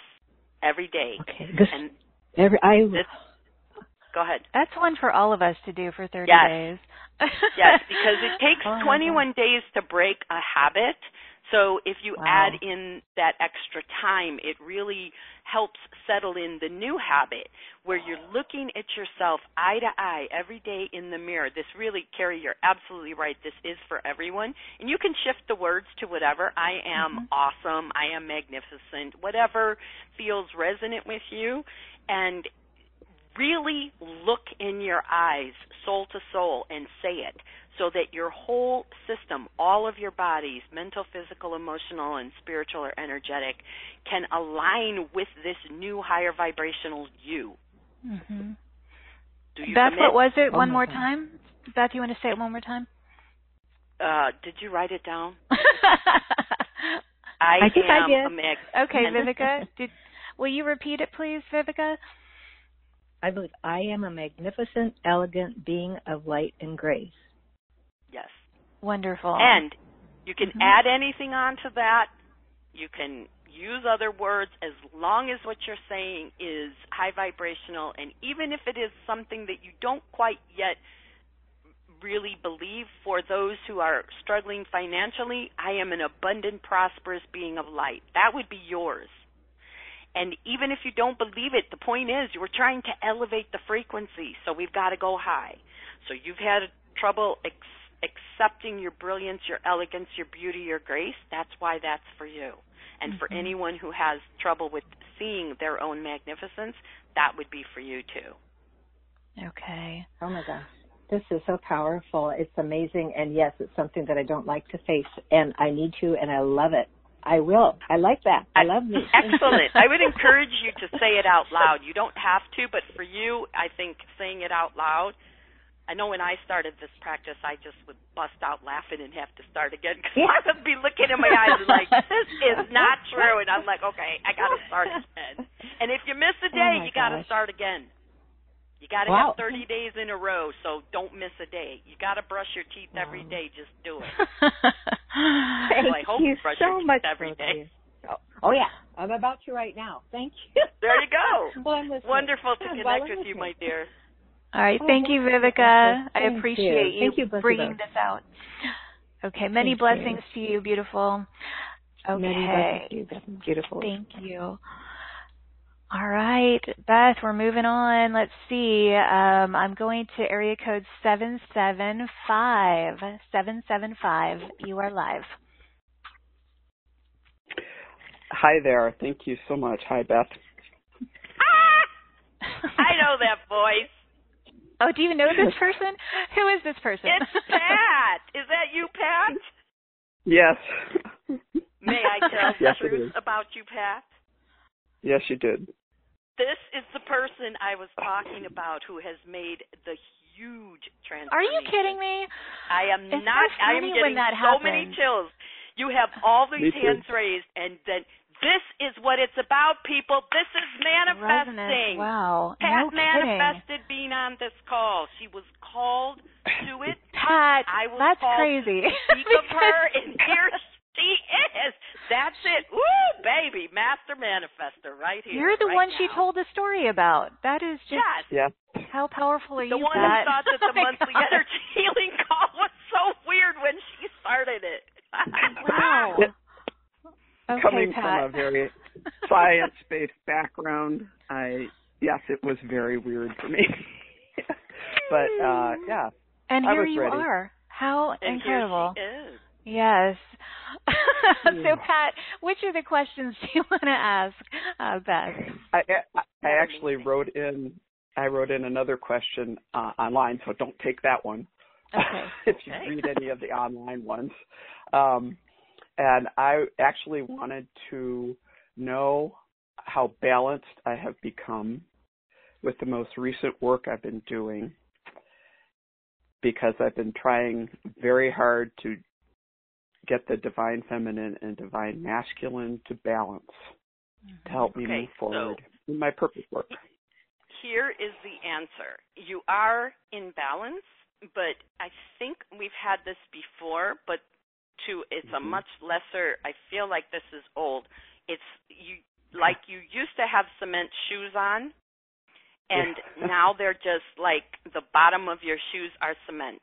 Every day. Okay. This, And every I this, go ahead. That's one for all of us to do for 30 Yes. days. Yes, because it takes Oh, 21 days to break a habit. So if you Wow. add in that extra time, it really helps settle in the new habit where you're looking at yourself eye to eye every day in the mirror. This really, Carrie, you're absolutely right. This is for everyone. And you can shift the words to whatever. I am mm-hmm. awesome. I am magnificent. Whatever feels resonant with you. And really look in your eyes, soul to soul, and say it so that your whole system, all of your bodies, mental, physical, emotional, and spiritual or energetic, can align with this new higher vibrational you. hmm Do you Beth, commit? what was it? Oh one more God. time? Beth, you want to say it one more time? Uh, did you write it down? I, I think I did. a mag- okay, and- Vivica, did will you repeat it please, Vivica? I believe I am a magnificent, elegant being of light and grace. Wonderful. And you can Mhm. add anything onto that. You can use other words as long as what you're saying is high vibrational and even if it is something that you don't quite yet really believe for those who are struggling financially, I am an abundant, prosperous being of light. That would be yours. And even if you don't believe it, the point is you are trying to elevate the frequency, so we've got to go high. So you've had trouble ex- accepting your brilliance, your elegance, your beauty, your grace. That's why that's for you. And for mm-hmm. anyone who has trouble with seeing their own magnificence, that would be for you too. okay. Oh my gosh. This is so powerful. It's amazing. And yes, it's something that I don't like to face and I need to and I love it. I will. I like that. I love me. Excellent. I would encourage you to say it out loud. You don't have to, but for you, I think saying it out loud. I know when I started this practice, I just would bust out laughing and have to start again because I would be looking in my eyes and like, this is not true. And I'm like, okay, I got to start again. And if you miss a Oh day, my you got to start again. You got to Wow. have 30 days in a row, so don't miss a day. You got to brush your teeth every Wow. day. Just do it. Thank Well, I hope you you brush so your much every both day. Oh, oh yeah, I'm about to right now. Thank you. There you go. well. Wonderful to connect well with you, my dear. All right. Oh, Thank you, thank Vivica. Beth. I appreciate you. Thank you, both bringing this out. Okay. Many Thank blessings to you, beautiful. Okay. blessings you. Beautiful. Thank you. All right, Beth, we're moving on. Let's see. Um, I'm going to area code 775. 775. You are live. Hi there. Thank you so much. Hi, Beth. I know that voice. Oh, do you know this person? Who is this person? It's Pat. Is that you, Pat? Yes. May I tell the Yes, it truth about you, Pat? Yes, you did. This is the person I was talking about who has made the huge transformation. Are you kidding me? I am It's so not. I am funny getting that so many chills. You have all Me these hands raised, and then this is what it's about, people. This is manifesting. Resonance. Wow. Pat no kidding. manifested being on this call. She was called to it. Pat, I was that's called crazy. to speak of her, and here she is. That's it. Woo, baby, master manifester, right here. You're the right one she now. told the story about. That is just Yes, Yeah. how powerful are the you, one Pat? who thought that the Oh my monthly God. energy healing call was so weird when she started it. Wow. Okay, Coming Pat. from a very science-based background, I yes, it was very weird for me. but uh yeah, and I here was you ready. are. How and incredible. Here she is. Yes. so, Pat, which of the questions do you want to ask uh, Beth? I, I, I actually wrote in. I wrote in another question uh, online, so don't take that one. Okay. if you Okay. read any of the online ones, um, and I actually wanted to know how balanced I have become with the most recent work I've been doing because I've been trying very hard to get the divine feminine and divine masculine to balance to help me Okay, move forward in my purpose work. Here is the answer. You are in balance, but I think we've had this before, but to it's a Mhm. much lesser I feel like this is old. It's you like you used to have cement shoes on and now they're just like the bottom of your shoes are cement.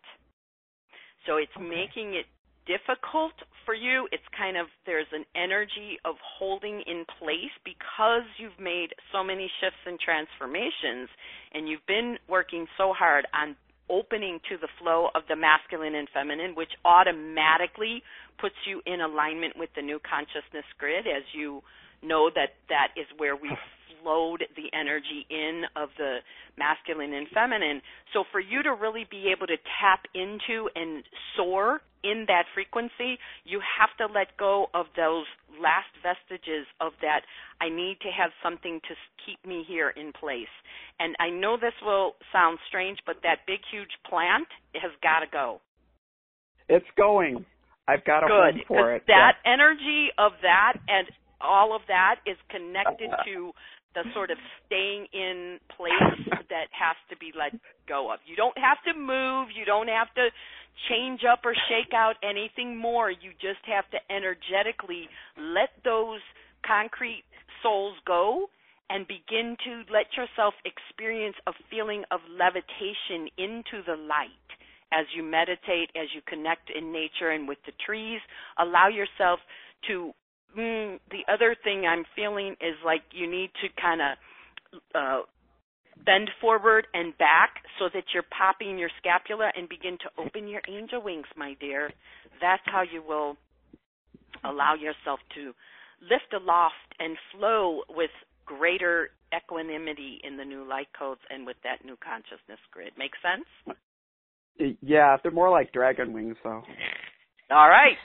So it's making it difficult for you. It's kind of there's an energy of holding in place because you've made so many shifts and transformations and you've been working so hard on opening to the flow of the masculine and feminine, which automatically puts you in alignment with the new consciousness grid as you know that that is where we flowed the energy in of the masculine and feminine. So for you to really be able to tap into and soar in that frequency, you have to let go of those last vestiges of that I need to have something to keep me here in place. And I know this will sound strange, but that big huge plant has got to go. It's going. I've got a Good. home for it. That energy of that and all of that is connected to the sort of staying in place that has to be let go of. You don't have to move, you don't have to change up or shake out anything more. You just have to energetically let those concrete soles go and begin to let yourself experience a feeling of levitation into the light as you meditate, as you connect in nature and with the trees. Allow yourself to. Mm, the other thing I'm feeling is like you need to kind of uh, bend forward and back so that you're popping your scapula and begin to open your angel wings, my dear. That's how you will allow yourself to lift aloft and flow with greater equanimity in the new light codes and with that new consciousness grid. Make sense? Yeah, they're more like dragon wings, though. All right.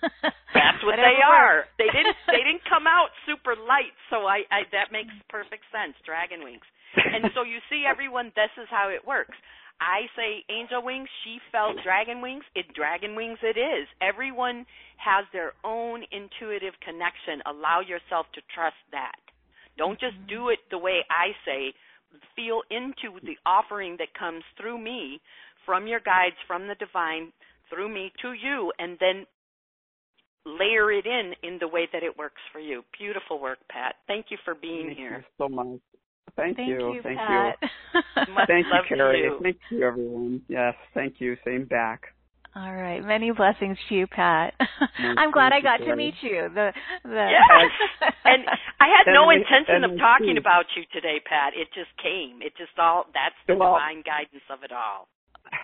That's what Whatever they works. are. They didn't they didn't come out super light, so I, I that makes perfect sense. Dragon wings. And so you see everyone this is how it works. I say angel wings, she felt dragon wings, it dragon wings it is. Everyone has their own intuitive connection. Allow yourself to trust that. Don't just mm-hmm. do it the way I say. Feel into the offering that comes through me, from your guides, from the divine, through me to you, and then layer it in in the way that it works for you. Beautiful work, Pat. Thank you for being Thank here. you so much. Thank, Thank you. you, Thank Pat. you. Thank you, love Carrie. you. Thank you, everyone. Yes, thank you. Same back. All right, many blessings to you, Pat. No, I'm glad I got to meet you. The the Yes. and I had no intention of talking about you today, Pat. It just came. It just all that's the Well- divine guidance of it all.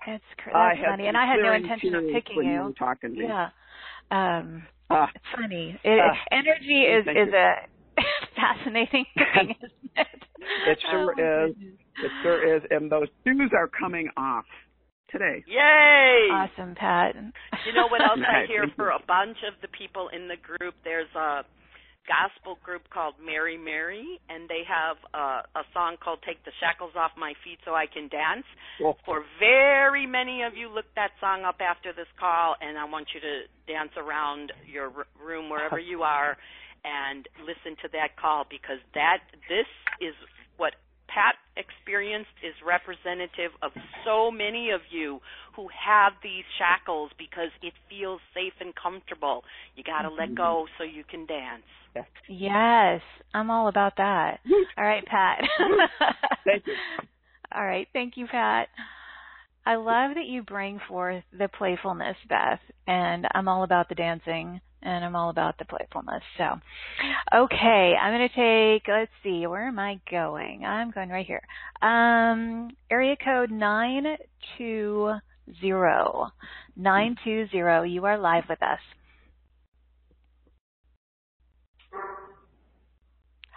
it's cr- I that's funny, and I had no intention of picking when you. talking to me. Yeah. Um, Ah, it's funny. It, Ah. energy is Thank is you. a fascinating thing, isn't it? It sure Oh, is. goodness. it sure is. And those shoes are coming off today. Yay! Awesome, Pat. You know what else I hear for a bunch of the people in the group? There's a gospel group called Mary Mary, and they have a, a song called "Take the Shackles Off My Feet So I Can Dance." Well, For very many of you, look that song up after this call, and I want you to dance around your r- room wherever you are, and listen to that call because that this is what Pat experienced is representative of so many of you who have these shackles because it feels safe and comfortable. You got to let go so you can dance. Yes, I'm all about that. All right, Pat. Thank you. All right, thank you, Pat. I love that you bring forth the playfulness, Beth, and I'm all about the dancing and I'm all about the playfulness. So, okay, I'm going to take, let's see, where am I going? I'm going right here. Um, area code 920. 920. You are live with us.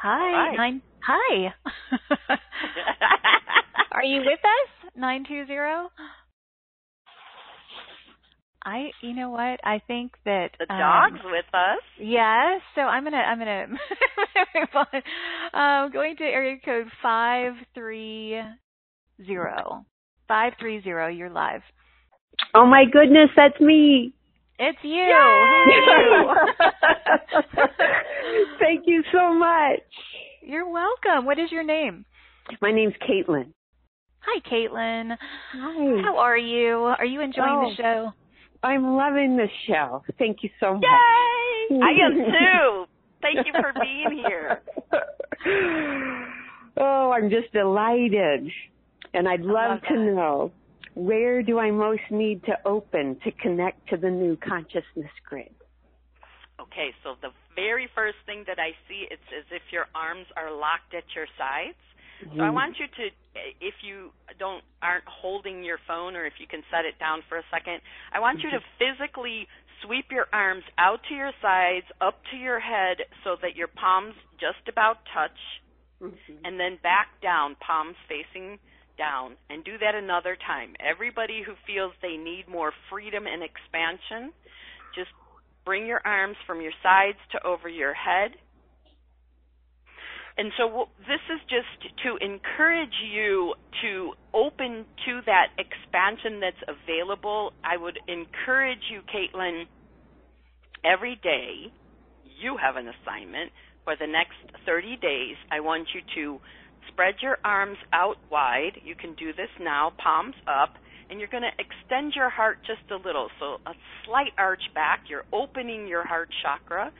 Hi. Hi. Nine. Hi. are you with us? 920? I, you know what? I think that The um, dog's with us. Yes. So I'm gonna I'm gonna move on. Um, going to area code five three zero. Five three zero. You're live. Oh my goodness, that's me. It's you. Thank you so much. You're welcome. What is your name? My name's Caitlin. Hi, Caitlin. Hi. How are you? Are you enjoying Oh. the show? I'm loving the show. Thank you so much. Yay! I am too. Thank you for being here. oh, I'm just delighted. And I'd love, love to that. know where do I most need to open to connect to the new consciousness grid? Okay, so the very first thing that I see it's as if your arms are locked at your sides. So I mm-hmm. want you to, if you don't aren't holding your phone, or if you can set it down for a second, I want you to mm-hmm. physically sweep your arms out to your sides, up to your head, so that your palms just about touch, mm-hmm. and then back down, palms facing down, and do that another time. Everybody who feels they need more freedom and expansion, just bring your arms from your sides to over your head and so this is just to encourage you to open to that expansion that's available. I would encourage you, Caitlin, every day you have an assignment for the next 30 days. I want you to spread your arms out wide. You can do this now, palms up, and you're going to extend your heart just a little. So a slight arch back. You're opening your heart chakra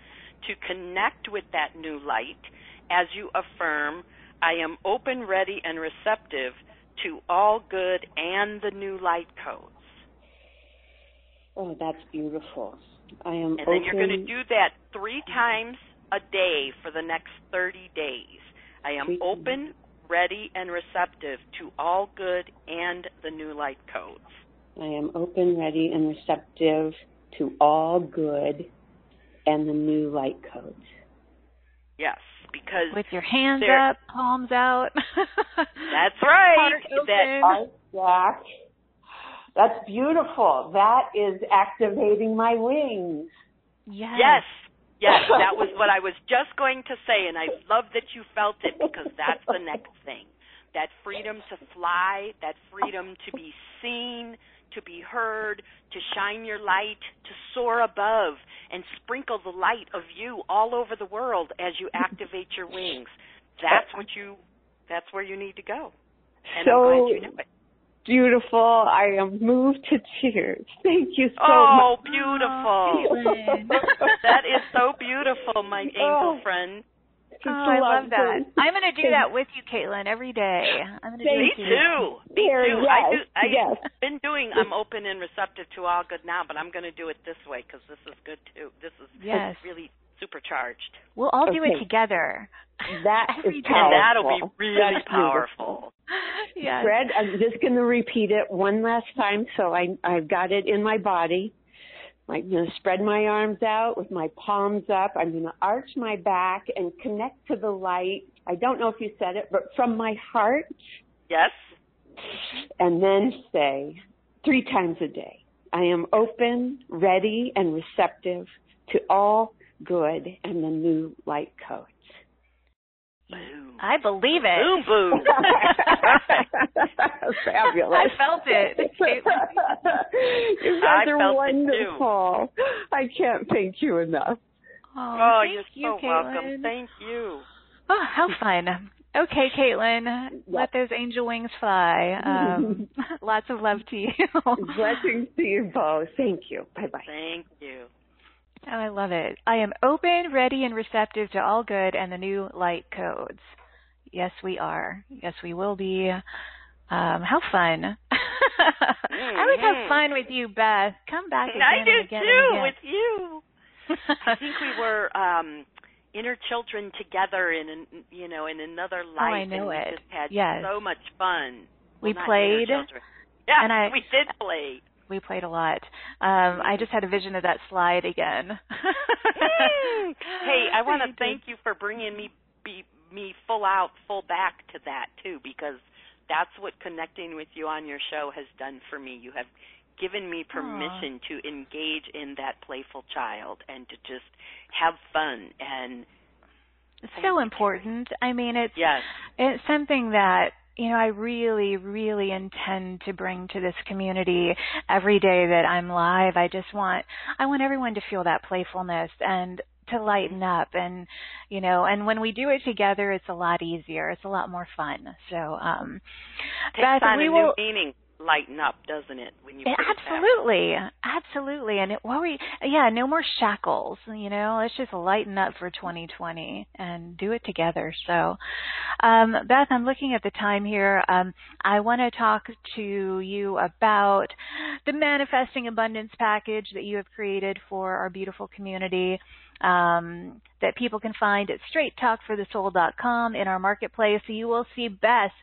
to connect with that new light as you affirm, I am open, ready, and receptive to all good and the new light codes. Oh, that's beautiful. I am And then you're going to do that three times a day for the next 30 days. I am open, ready, and receptive to all good and the new light codes. I am open, ready, and receptive to all good and the new light codes. Yes, because With your hands up, palms out. that's right. That open. Jack. That's beautiful. That is activating my wings. Yes. Yes. Yes, that was what I was just going to say, and I love that you felt it because that's the next thing. That freedom to fly, that freedom to be seen, to be heard, to shine your light, to soar above, and sprinkle the light of you all over the world as you activate your wings. That's what you. That's where you need to go. And so I'm glad you know it. Beautiful. I am moved to tears. Thank you so Oh, much. beautiful. That is so beautiful, my oh, angel Oh. friend. Oh, I love that. lovely. I'm going to do Thank- that with you, Caitlin, every day. I'm going to do Thank Me you. too. Me There, too. I do. yes, I've yes. been doing. I'm open and receptive to all good now, but I'm going to do it this way because this is good too. This is Yes. really supercharged, We'll all do it together. That Every is day. and powerful. that'll be really That's powerful. yes. Fred, I'm just going to repeat it one last time so I, I've got it in my body. I'm going to spread my arms out with my palms up. I'm going to arch my back and connect to the light. I don't know if you said it, but from my heart, Yes. and then say three times a day, I am open, ready, and receptive to all good and the new light codes. Boom. I believe it. Boom, boom. Fabulous. I felt it. you I are felt it wonderful. I can't thank you enough. Oh, Oh, thank you're you, so Caitlin. welcome. Thank you. Oh, how fun. Okay, Caitlin, let those angel wings fly. Um, lots of love to you. Blessings to you both. Thank you. Bye bye. Thank you. Oh, I love it. I am open, ready, and receptive to all good and the new light codes. Yes, we are. Yes, we will be. Um, how fun. I would have Mhm. fun with you, Beth. Come back again I do and again too again. with you. I think we were um inner children together in an, you know in another life Oh, I know and we it. just had Yes. so much fun. We Well, played. Yeah, and I- we did play. We played a lot. Um, I just had a vision of that slide again. hey, I want to thank you for bringing me be, me full out, full back to that too, because that's what connecting with you on your show has done for me. You have given me permission Aww. to engage in that playful child and to just have fun and it's so important. I mean, it's yes. it's something that you know I really, really intend to bring to this community every day that I'm live. I just want I want everyone to feel that playfulness and to lighten up and you know and when we do it together it's a lot easier. It's a lot more fun. So um Beth, we will, meaning lighten up, doesn't it? When you absolutely, absolutely, and it, we yeah, no more shackles. You know, let's just lighten up for 2020 and do it together. So, um, Beth, I'm looking at the time here. Um, I want to talk to you about the manifesting abundance package that you have created for our beautiful community um, that people can find at straighttalkforthesoul.com in our marketplace. So you will see Beth's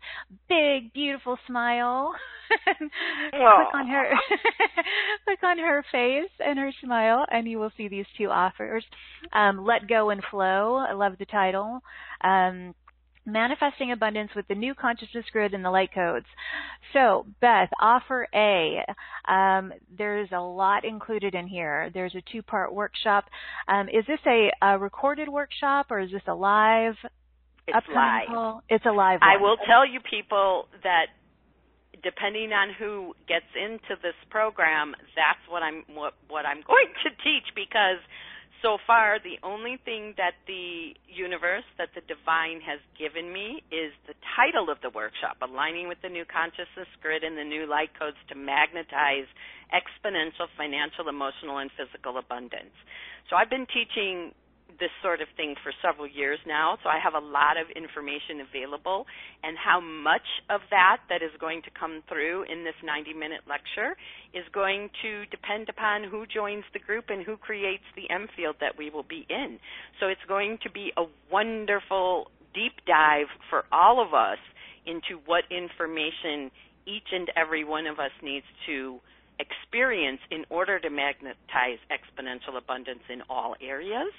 big, beautiful smile. click on her, click on her face and her smile, and you will see these two offers. Um, Let Go and Flow. I love the title. Um, manifesting abundance with the new consciousness grid and the light codes. So, Beth, offer A. Um, there's a lot included in here. There's a two part workshop. Um, is this a, a, recorded workshop or is this a live? It's live. Call? It's a live. I will tell you people that depending on who gets into this program, that's what I'm what, what I'm going to teach because so far, the only thing that the universe, that the divine has given me is the title of the workshop, Aligning with the New Consciousness Grid and the New Light Codes to Magnetize Exponential Financial, Emotional, and Physical Abundance. So I've been teaching this sort of thing for several years now, so I have a lot of information available. And how much of that that is going to come through in this 90 minute lecture is going to depend upon who joins the group and who creates the M field that we will be in. So it's going to be a wonderful deep dive for all of us into what information each and every one of us needs to experience in order to magnetize exponential abundance in all areas.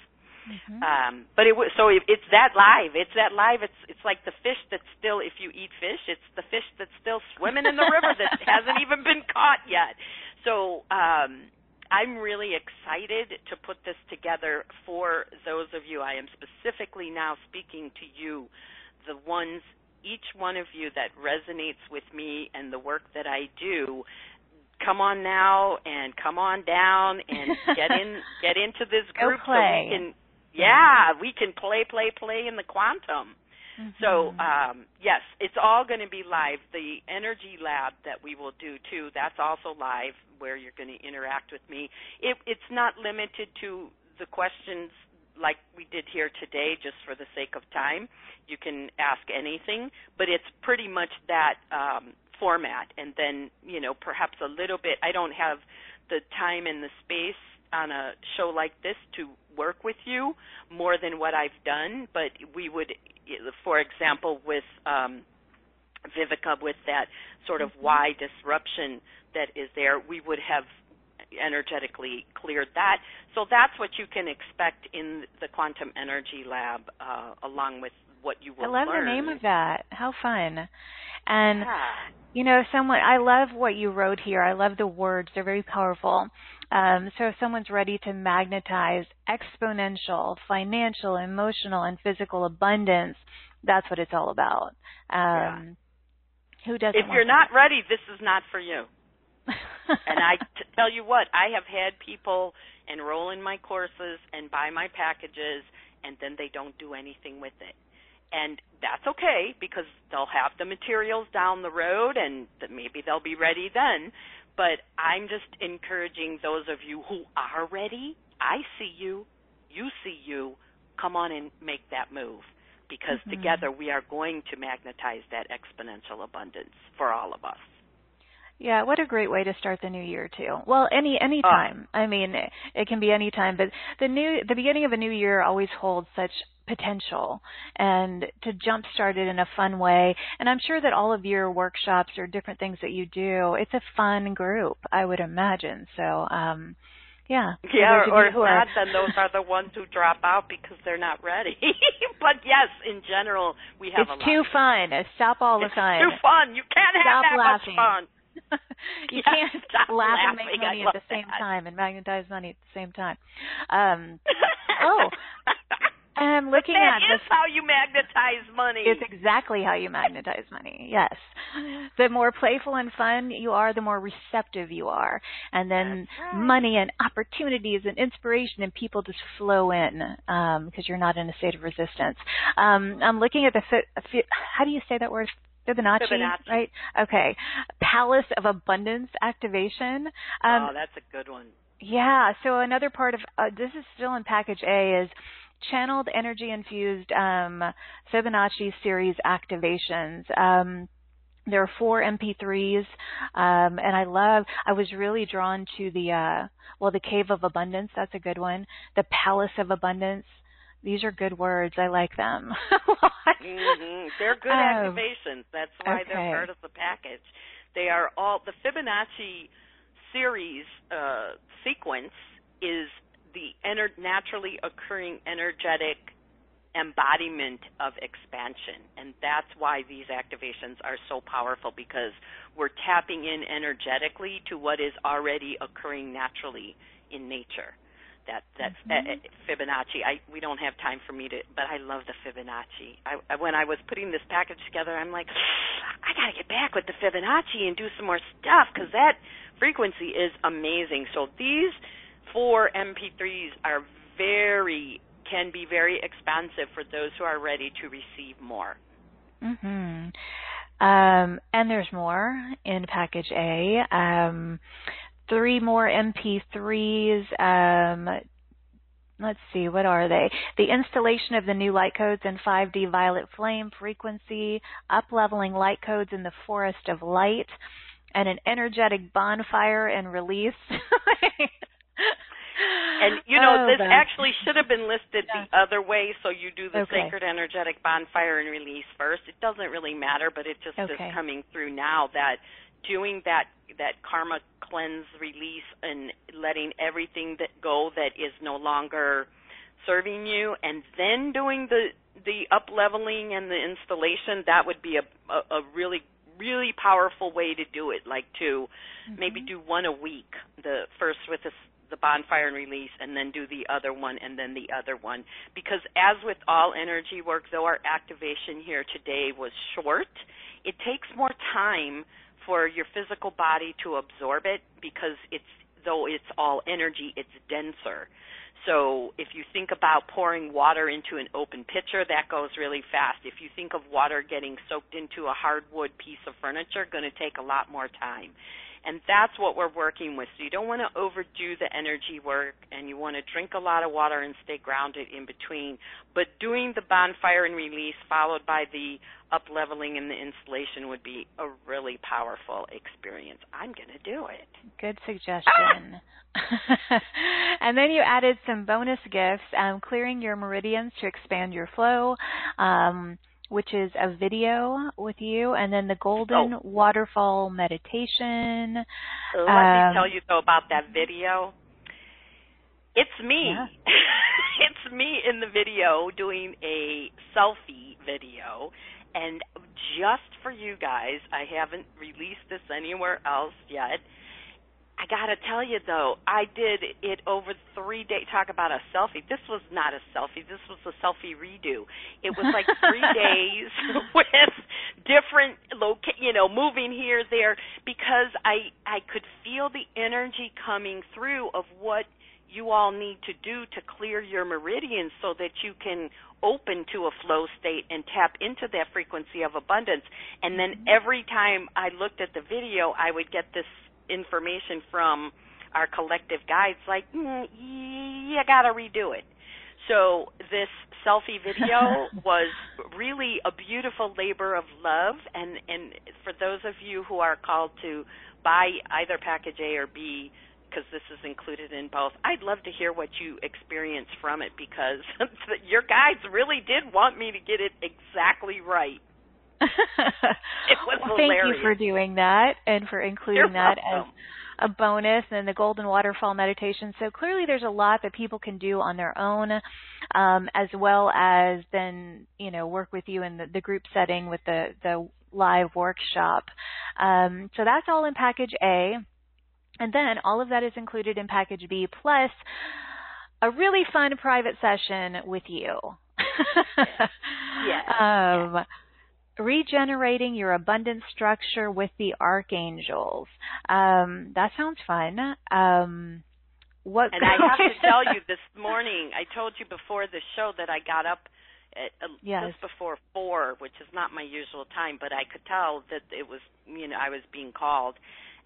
Mm-hmm. Um, but it was so it, it's that live. It's that live. It's it's like the fish that's still if you eat fish, it's the fish that's still swimming in the river that hasn't even been caught yet. So um I'm really excited to put this together for those of you. I am specifically now speaking to you, the ones, each one of you that resonates with me and the work that I do. Come on now and come on down and get in, get into this group so we can yeah, we can play, play, play in the quantum. Mm-hmm. So um, yes, it's all going to be live. The energy lab that we will do too, that's also live, where you're going to interact with me. It, it's not limited to the questions like we did here today, just for the sake of time. You can ask anything, but it's pretty much that um, format. And then you know, perhaps a little bit. I don't have the time and the space on a show like this to work with you more than what I've done, but we would, for example, with um, Vivica, with that sort of mm-hmm. why disruption that is there, we would have energetically cleared that. So that's what you can expect in the quantum energy lab, uh, along with what you will I love learn. the name of that. How fun! And yeah. you know, someone I love what you wrote here. I love the words; they're very powerful. Um, so if someone's ready to magnetize exponential financial, emotional, and physical abundance, that's what it's all about. Um, yeah. Who doesn't? If you're not ready, this is not for you. and I t- tell you what, I have had people enroll in my courses and buy my packages, and then they don't do anything with it. And that's okay because they'll have the materials down the road, and maybe they'll be ready then. But I'm just encouraging those of you who are ready. I see you. You see you. Come on and make that move because mm-hmm. together we are going to magnetize that exponential abundance for all of us. Yeah, what a great way to start the new year too. Well, any any time. Uh, I mean, it, it can be any time, but the new the beginning of a new year always holds such potential and to jumpstart it in a fun way. And I'm sure that all of your workshops or different things that you do, it's a fun group, I would imagine. So, um, yeah. Yeah, or, or if not, then those are the ones who drop out because they're not ready. but yes, in general, we have it's too fun. Stop all the time. it's. Too fun. You can't Stop have that laughing. much fun. you Yeah, can't stop laugh and make money at the same that. time and magnetize money at the same time. Um, oh, and I'm looking that at is this. how you magnetize money. It's exactly how you magnetize money. Yes. The more playful and fun you are, the more receptive you are. And then right. money and opportunities and inspiration and people just flow in um, because you're not in a state of resistance. Um, I'm looking at the, fi- how do you say that word? Fibonacci, Fibonacci. right? Okay. Palace of Abundance activation. Um, oh, that's a good one. yeah. So another part of uh, this is still in package A is channeled energy infused um, Fibonacci series activations. Um, there are four MP3s, um, and I love. I was really drawn to the uh, well, the Cave of Abundance. That's a good one. The Palace of Abundance. These are good words. I like them. hmm They're good Oh, activations. That's why okay. they're part of the package. They are all the Fibonacci series uh, sequence is the ener- naturally occurring energetic embodiment of expansion and that's why these activations are so powerful because we're tapping in energetically to what is already occurring naturally in nature that that's Mhm. uh, Fibonacci. I we don't have time for me to, but I love the Fibonacci. I, I when I was putting this package together, I'm like, I got to get back with the Fibonacci and do some more stuff because that frequency is amazing. So these four MP3s are very can be very expensive for those who are ready to receive more. Mhm. Um, and there's more in package A. Um, three more MP3s. Um, let's see, what are they? The installation of the new light codes in 5D violet flame frequency, up leveling light codes in the forest of light, and an energetic bonfire and release. And you know, Oh, this actually should have been listed Yeah. the other way. So you do the Okay. sacred energetic bonfire and release first. It doesn't really matter, but it just Okay. is coming through now that doing that that karma cleanse release and letting everything that go that is no longer serving you and then doing the the up leveling and the installation that would be a a, a really really powerful way to do it like to maybe mm-hmm. do one a week the first with the the bonfire and release and then do the other one and then the other one because as with all energy work though our activation here today was short it takes more time for your physical body to absorb it because it's though it's all energy it's denser so if you think about pouring water into an open pitcher, that goes really fast. If you think of water getting soaked into a hardwood piece of furniture, going to take a lot more time. And that's what we're working with. So you don't want to overdo the energy work and you want to drink a lot of water and stay grounded in between. But doing the bonfire and release followed by the up leveling and the installation would be a really powerful experience. I'm going to do it. Good suggestion. and then you added some bonus gifts, um, clearing your meridians to expand your flow, um, which is a video with you, and then the golden Oh. waterfall meditation. Let Um, me tell you though about that video. It's me. Yeah. it's me in the video doing a selfie video. And just for you guys, I haven't released this anywhere else yet. I gotta tell you though, I did it over three days. Talk about a selfie. This was not a selfie. This was a selfie redo. It was like three days with different loca- you know, moving here, there, because I I could feel the energy coming through of what you all need to do to clear your meridians so that you can open to a flow state and tap into that frequency of abundance. And then mm-hmm. every time I looked at the video, I would get this information from our collective guides like, mm, you got to redo it. So this selfie video was really a beautiful labor of love and and for those of you who are called to buy either package A or B because this is included in both. I'd love to hear what you experience from it because your guides really did want me to get it exactly right. it was well. Thank you for doing that and for including You're that welcome. as a bonus and the golden waterfall meditation. So clearly there's a lot that people can do on their own, um, as well as then, you know, work with you in the, the group setting with the, the live workshop. Um, so that's all in package A. And then all of that is included in package B plus a really fun private session with you. yeah. Um, regenerating your abundant structure with the archangels. Um, that sounds fun. Um, what and I have to tell you, this morning I told you before the show that I got up at, uh, yes. just before four, which is not my usual time, but I could tell that it was, you know, I was being called,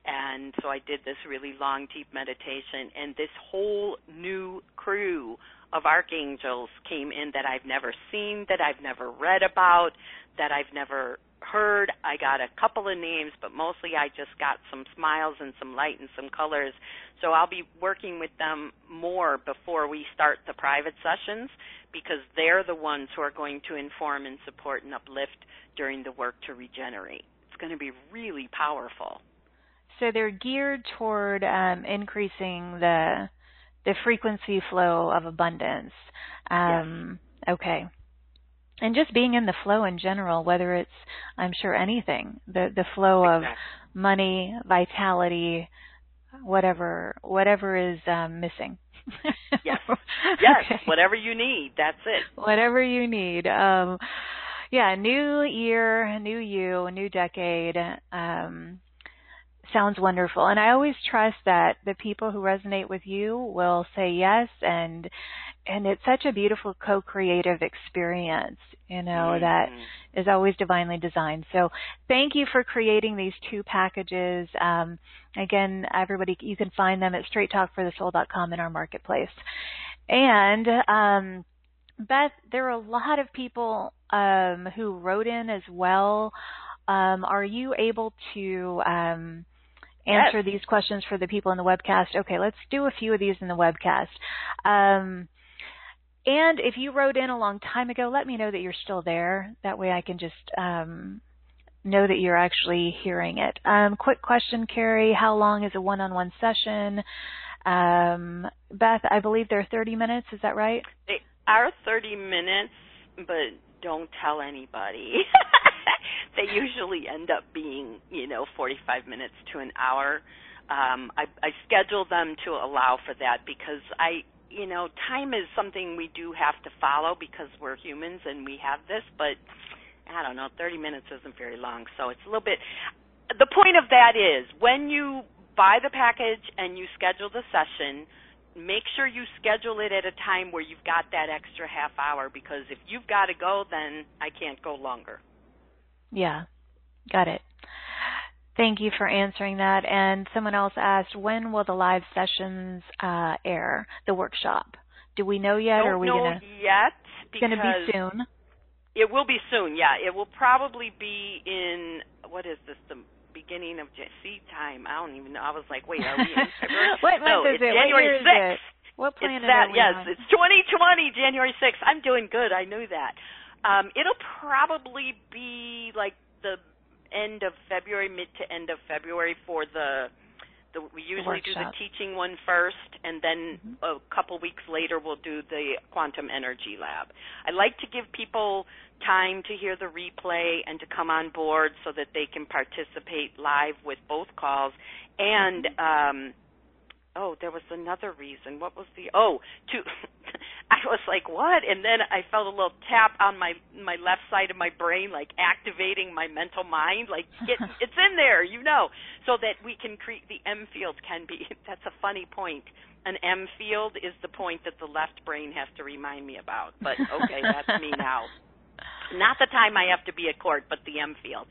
and so I did this really long, deep meditation, and this whole new crew of archangels came in that I've never seen, that I've never read about, that I've never heard. I got a couple of names, but mostly I just got some smiles and some light and some colors. So I'll be working with them more before we start the private sessions because they're the ones who are going to inform and support and uplift during the work to regenerate. It's going to be really powerful. So they're geared toward um, increasing the the frequency flow of abundance. Um, yes. Okay. And just being in the flow in general, whether it's, I'm sure anything, the the flow exactly. of money, vitality, whatever whatever is um, missing. yes. Yes. Okay. Whatever you need, that's it. Whatever you need. Um, yeah. New year, new you, new decade. Um, sounds wonderful. And I always trust that the people who resonate with you will say yes and and it's such a beautiful co-creative experience, you know, mm-hmm. that is always divinely designed. So thank you for creating these two packages. Um, again, everybody, you can find them at straighttalkforthesoul.com in our marketplace. And um, Beth, there are a lot of people um, who wrote in as well. Um, are you able to um, answer yes. these questions for the people in the webcast? Okay, let's do a few of these in the webcast. Um, and if you wrote in a long time ago, let me know that you're still there. That way I can just um, know that you're actually hearing it. Um, quick question, Carrie. How long is a one-on-one session? Um, Beth, I believe they're 30 minutes. Is that right? They are 30 minutes, but don't tell anybody. they usually end up being, you know, 45 minutes to an hour. Um, I, I schedule them to allow for that because I, you know, time is something we do have to follow because we're humans and we have this, but I don't know, 30 minutes isn't very long, so it's a little bit. The point of that is when you buy the package and you schedule the session, make sure you schedule it at a time where you've got that extra half hour because if you've got to go, then I can't go longer. Yeah, got it. Thank you for answering that. And someone else asked, when will the live sessions uh, air, the workshop? Do we know yet, Don't or are we know gonna? yet It's gonna be soon. It will be soon. Yeah, it will probably be in what is this? The beginning of seed time. I don't even know. I was like, wait, are we in February? what month is it's it? January what year is 6th. it? What planet it's that, yes, on? it's 2020, January 6th. I'm doing good. I knew that. Um, it'll probably be like the end of February, mid to end of February for the. The, we usually do the teaching one first, and then Mhm. a couple weeks later we'll do the quantum energy lab. I like to give people time to hear the replay and to come on board so that they can participate live with both calls. And um, oh, there was another reason. What was the oh to I was like, what? And then I felt a little tap on my my left side of my brain, like activating my mental mind, like get it's in there, you know, so that we can create the M field can be. That's a funny point. An M field is the point that the left brain has to remind me about. But okay, that's me now. Not the time I have to be at court, but the M field.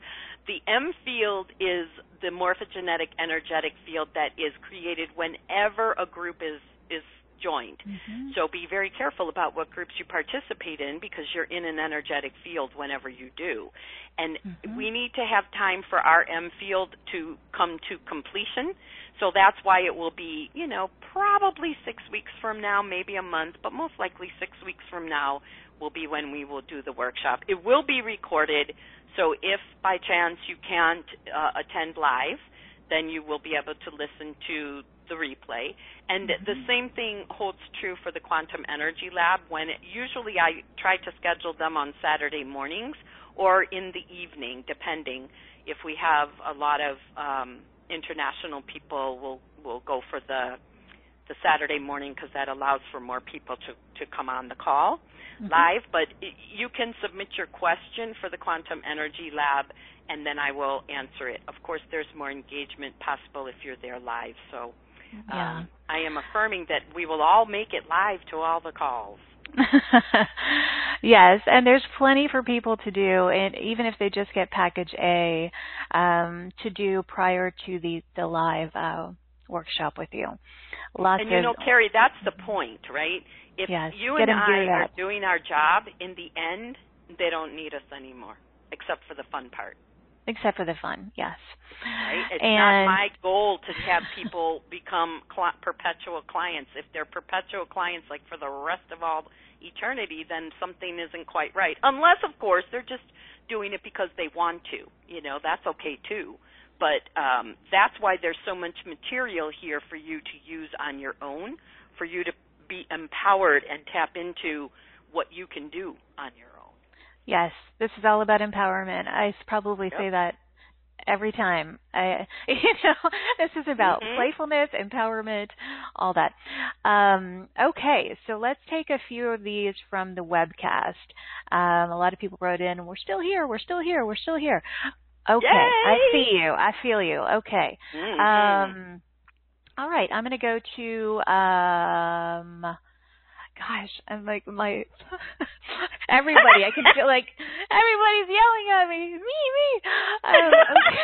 The M field is the morphogenetic energetic field that is created whenever a group is is joined. Mm-hmm. So be very careful about what groups you participate in because you're in an energetic field whenever you do. And Mhm. we need to have time for our M field to come to completion. So that's why it will be, you know, probably six weeks from now, maybe a month, but most likely six weeks from now will be when we will do the workshop. It will be recorded, so if by chance you can't uh, attend live, then you will be able to listen to the replay. And the same thing holds true for the Quantum Energy Lab when it, usually I try to schedule them on Saturday mornings or in the evening, depending. If we have a lot of um, international people, we'll we'll go for the the Saturday morning because that allows for more people to to come on the call Mhm. live. But you can submit your question for the Quantum Energy Lab, and then I will answer it. Of course, there's more engagement possible if you're there live. So Yeah. um, I am affirming that we will all make it live to all the calls. yes, and there's plenty for people to do, and even if they just get package A, um, to do prior to the the live uh, workshop with you. Lots and you of know, Carrie, that's the point, right? If Yes, you and I are doing our job, in the end, they don't need us anymore, except for the fun part. except for the fun. Yes, Right? It's and not my goal to have people become cl- perpetual clients. If they're perpetual clients, like for the rest of all eternity, then something isn't quite right. Unless, of course, they're just doing it because they want to. You know, that's okay too. But um, that's why there's so much material here for you to use on your own, for you to be empowered and tap into what you can do on your own. Yes, this is all about empowerment. I probably Yep. say that every time. I, you know, this is about Mhm. playfulness, empowerment, all that. Um, okay, so let's take a few of these from the webcast. Um, a lot of people wrote in, "We're still here. We're still here. We're still here." Okay, I see you. I feel you. Okay. Mhm. Um, all right, I'm going to go to um, gosh, I'm like my everybody. I can feel like everybody's yelling at me. Me, me. Um, okay.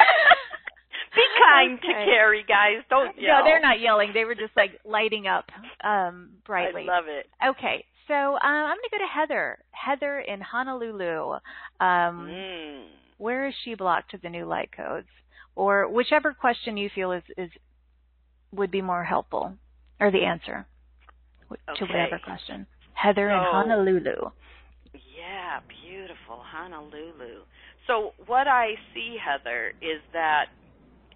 Be kind to Carrie, guys. Don't yell. No, they're not yelling. They were just like lighting up um brightly. I love it. Okay, so um, I'm going to go to Heather. Heather in Honolulu. Um, Mm. Where is she blocked to the new light codes or whichever question you feel is is would be more helpful or the answer w- to Okay. whatever question heather in honolulu Yeah, beautiful Honolulu. So what I see, Heather, is that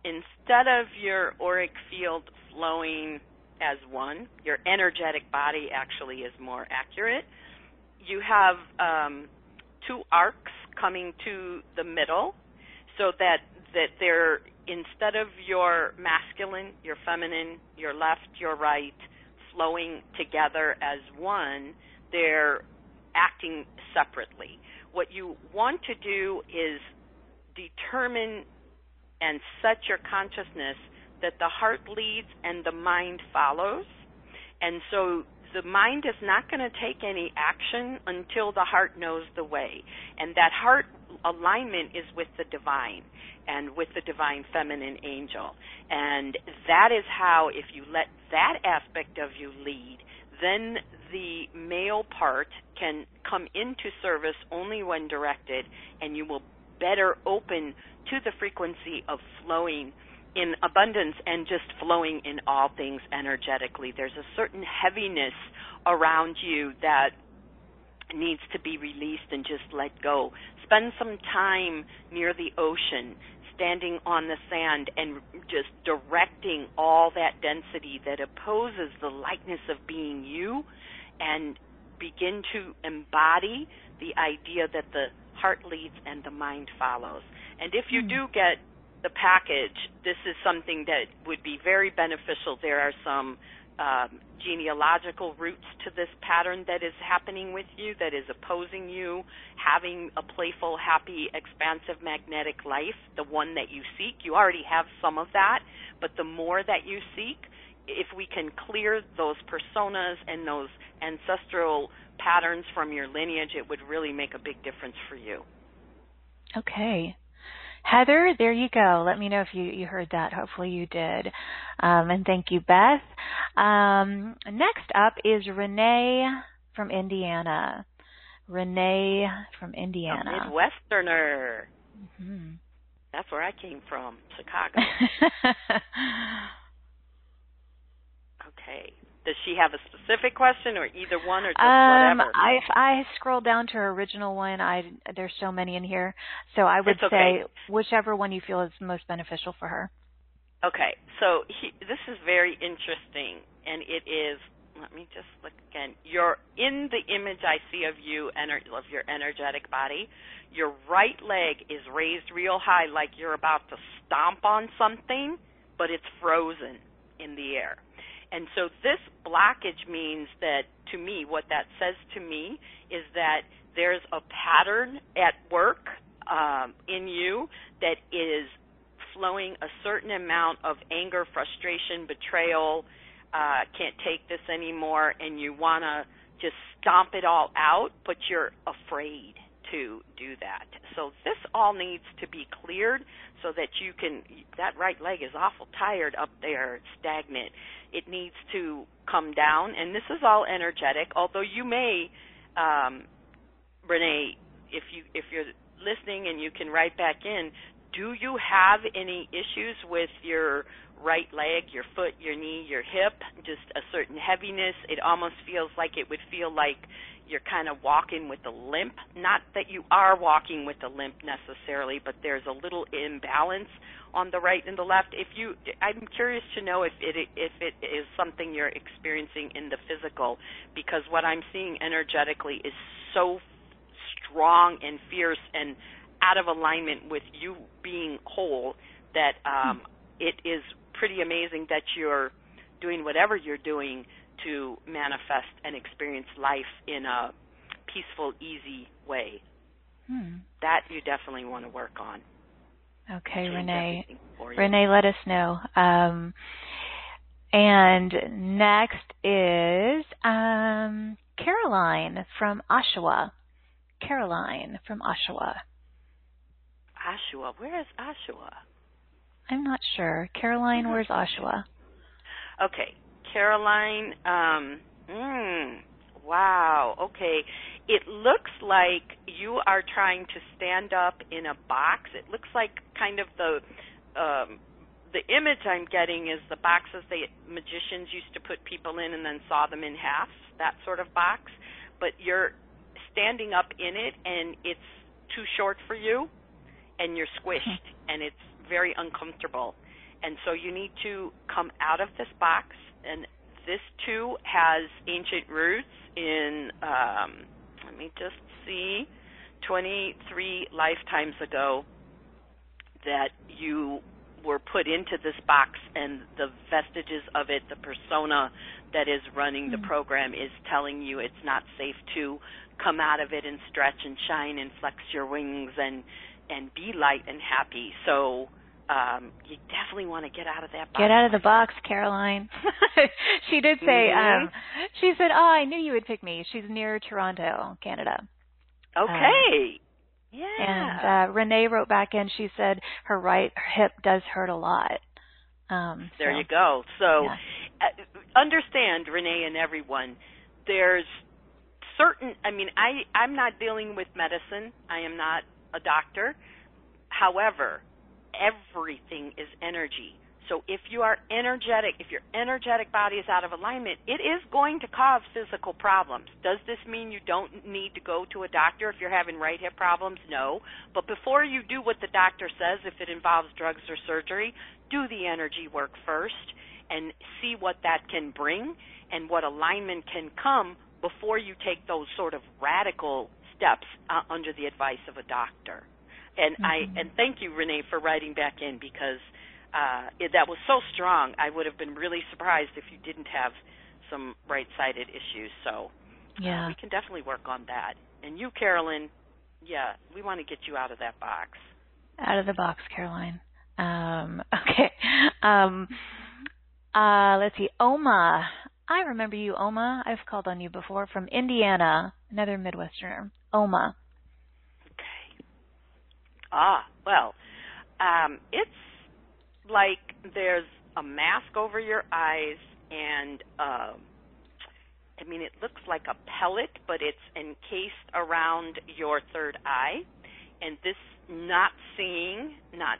instead of your auric field flowing as one, your energetic body actually is more accurate. You have um, two arcs coming to the middle, so that that they're instead of your masculine, your feminine, your left, your right, flowing together as one, they're acting separately. What you want to do is determine and set your consciousness that the heart leads and the mind follows. And so the mind is not going to take any action until the heart knows the way. And that heart alignment is with the divine and with the divine feminine angel. And that is how, if you let that aspect of you lead, then the male part can come into service only when directed, and you will better open to the frequency of flowing in abundance and just flowing in all things energetically. There's a certain heaviness around you that needs to be released and just let go. Spend some time near the ocean, standing on the sand and just directing all that density that opposes the lightness of being you and begin to embody the idea that the heart leads and the mind follows. And if you hmm. do get the package, this is something that would be very beneficial. There are some um, genealogical roots to this pattern that is happening with you, that is opposing you having a playful, happy, expansive, magnetic life, the one that you seek. You already have some of that, but the more that you seek, if we can clear those personas and those ancestral patterns from your lineage, it would really make a big difference for you. okay heather there you go let me know if you you heard that hopefully you did um, and thank you beth Um, next up is Renee from Indiana. Renee from Indiana. A Midwesterner. Mm-hmm. That's where I came from, Chicago. okay. Does she have a specific question, or either one, or just um, whatever? I if I scroll down to her original one, I there's so many in here, so I would okay. say whichever one you feel is most beneficial for her. Okay, so he, this is very interesting, and it is. Let me just look again. You're in the image I see of you, ener- of your energetic body. Your right leg is raised real high, like you're about to stomp on something, but it's frozen in the air. And so this blockage means that, to me, what that says to me is that there's a pattern at work um, in you that is flowing a certain amount of anger, frustration, betrayal, uh, can't take this anymore, and you want to just stomp it all out, but you're afraid to do that. So this all needs to be cleared so that you can, that right leg is awful tired up there, stagnant. It needs to come down, and this is all energetic, although you may, um, Renee, if you if you're listening and you can write back in, do you have any issues with your right leg, your foot, your knee, your hip, just a certain heaviness? It almost feels like it would feel like you're kind of walking with a limp. Not that you are walking with a limp necessarily, but there's a little imbalance on the right and the left. If you, I'm curious to know if it if it is something you're experiencing in the physical, because what I'm seeing energetically is so strong and fierce and out of alignment with you being whole that um, it is pretty amazing that you're doing whatever you're doing to manifest and experience life in a peaceful, easy way. Hmm. That you definitely want to work on. Okay, Change Renee. everything for you. Renee, let us know. Um, and next is um, Caroline from Oshawa. Caroline from Oshawa. Oshawa. Where is Oshawa? I'm not sure. Caroline, where's Oshawa? Okay, Caroline. Um, mm, wow. Okay, it looks like you are trying to stand up in a box. It looks like kind of the um, the image I'm getting is the boxes the magicians used to put people in and then saw them in half. That sort of box, but you're standing up in it and it's too short for you, and you're squished and it's very uncomfortable. And so you need to come out of this box. And this too has ancient roots in, um, let me just see, 23 lifetimes ago that you were put into this box and the vestiges of it, the persona that is running the Mm. program is telling you it's not safe to come out of it and stretch and shine and flex your wings and and be light and happy. So um, you definitely want to get out of that box. Get out of the box, Caroline. she did say, Mhm. um, she said, Oh, I knew you would pick me. She's near Toronto, Canada. Okay. yeah. And uh, Renee wrote back in, she said her right hip does hurt a lot. Um, There so, you go. So yeah. uh, understand, Renee and everyone, there's certain I mean, I I'm not dealing with medicine. I am not a doctor. However, everything is energy. So if you are energetic, if your energetic body is out of alignment, it is going to cause physical problems. Does this mean you don't need to go to a doctor if you're having right hip problems? No. But before you do what the doctor says, if it involves drugs or surgery, do the energy work first and see what that can bring and what alignment can come before you take those sort of radical steps uh, under the advice of a doctor. And Mhm. I and thank you Renee for writing back in because uh, it, that was so strong. I would have been really surprised if you didn't have some right-sided issues. So uh, yeah. we can definitely work on that. And you, Carolyn, yeah, we want to get you out of that box. Out of the box, Caroline. Um, okay. Um, uh, let's see. Oma. I remember you, Oma. I've called on you before from Indiana, another Midwesterner. Oma. Ah, well, um, it's like there's a mask over your eyes and uh, I mean it looks like a pellet, but it's encased around your third eye, and this not seeing, not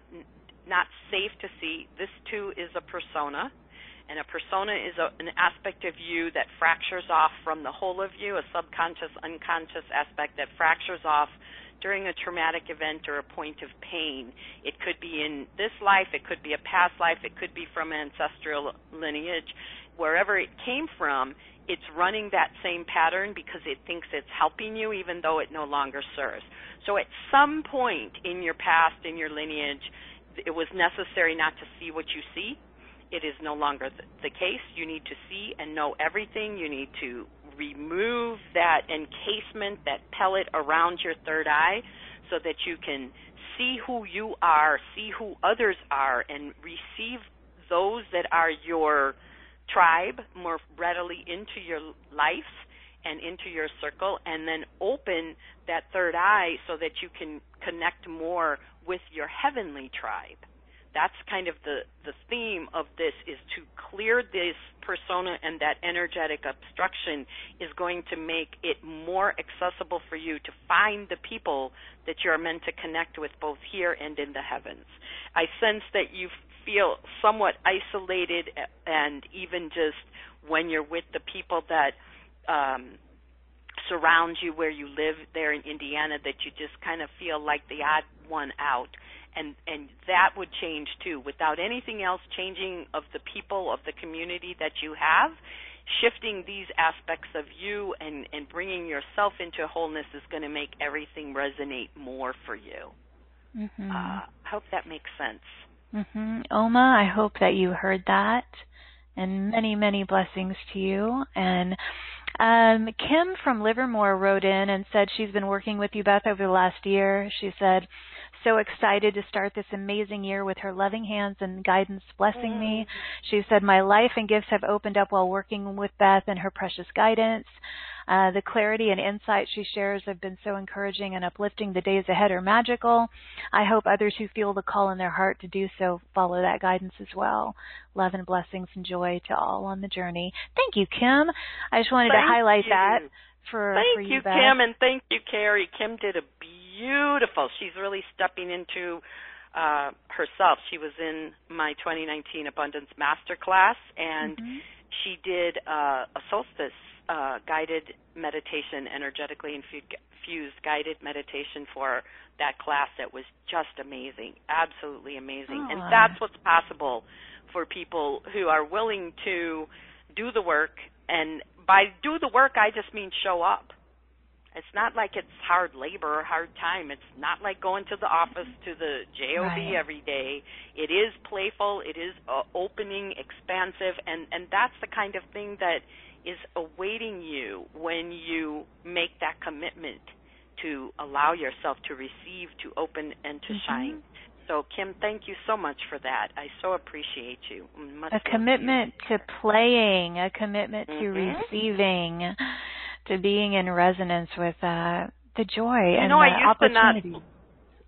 not safe to see. This too is a persona. And a persona is a, an aspect of you that fractures off from the whole of you, a subconscious, unconscious aspect that fractures off during a traumatic event or a point of pain. It could be in this life, it could be a past life, it could be from ancestral lineage. Wherever it came from, it's running that same pattern because it thinks it's helping you even though it no longer serves. So at some point in your past, in your lineage, it was necessary not to see what you see. It is no longer the, case. You need to see and know everything. You need to remove that encasement, that pellet around your third eye, so that you can see who you are, see who others are, and receive those that are your tribe more readily into your life and into your circle, and then open that third eye so that you can connect more with your heavenly tribe that's kind of the the theme of this is to clear this persona and that energetic obstruction is going to make it more accessible for you to find the people that you're meant to connect with both here and in the heavens. I sense that you feel somewhat isolated and even just when you're with the people that um surround you where you live there in Indiana that you just kind of feel like the odd one out and and that would change too without anything else changing of the people of the community that you have shifting these aspects of you and and bringing yourself into wholeness is going to make everything resonate more for you mm-hmm. uh, i hope that makes sense mm-hmm. oma i hope that you heard that and many many blessings to you and um, Kim from Livermore wrote in and said she's been working with you, Beth, over the last year. She said, so excited to start this amazing year with her loving hands and guidance blessing me. Mm. She said, My life and gifts have opened up while working with Beth and her precious guidance. Uh, the clarity and insight she shares have been so encouraging and uplifting. The days ahead are magical. I hope others who feel the call in their heart to do so follow that guidance as well. Love and blessings and joy to all on the journey. Thank you, Kim. I just wanted thank to highlight you. that for, thank for you, you Kim, and thank you, Carrie. Kim did a beautiful. She's really stepping into uh, herself. She was in my 2019 Abundance Masterclass, and mm-hmm. she did uh, a solstice uh, guided meditation, energetically infused guided meditation for that class. That was just amazing, absolutely amazing, Aww. and that's what's possible for people who are willing to do the work. And by do the work, I just mean show up it's not like it's hard labor or hard time. It's not like going to the office to the job right. every day. It is playful. It is uh, opening, expansive, and and that's the kind of thing that is awaiting you when you make that commitment to allow yourself to receive, to open, and to mm-hmm. shine. So, Kim, thank you so much for that. I so appreciate you. Much a commitment you. to playing, a commitment mm-hmm. to receiving to being in resonance with uh, the joy you and know, the I used opportunity. To not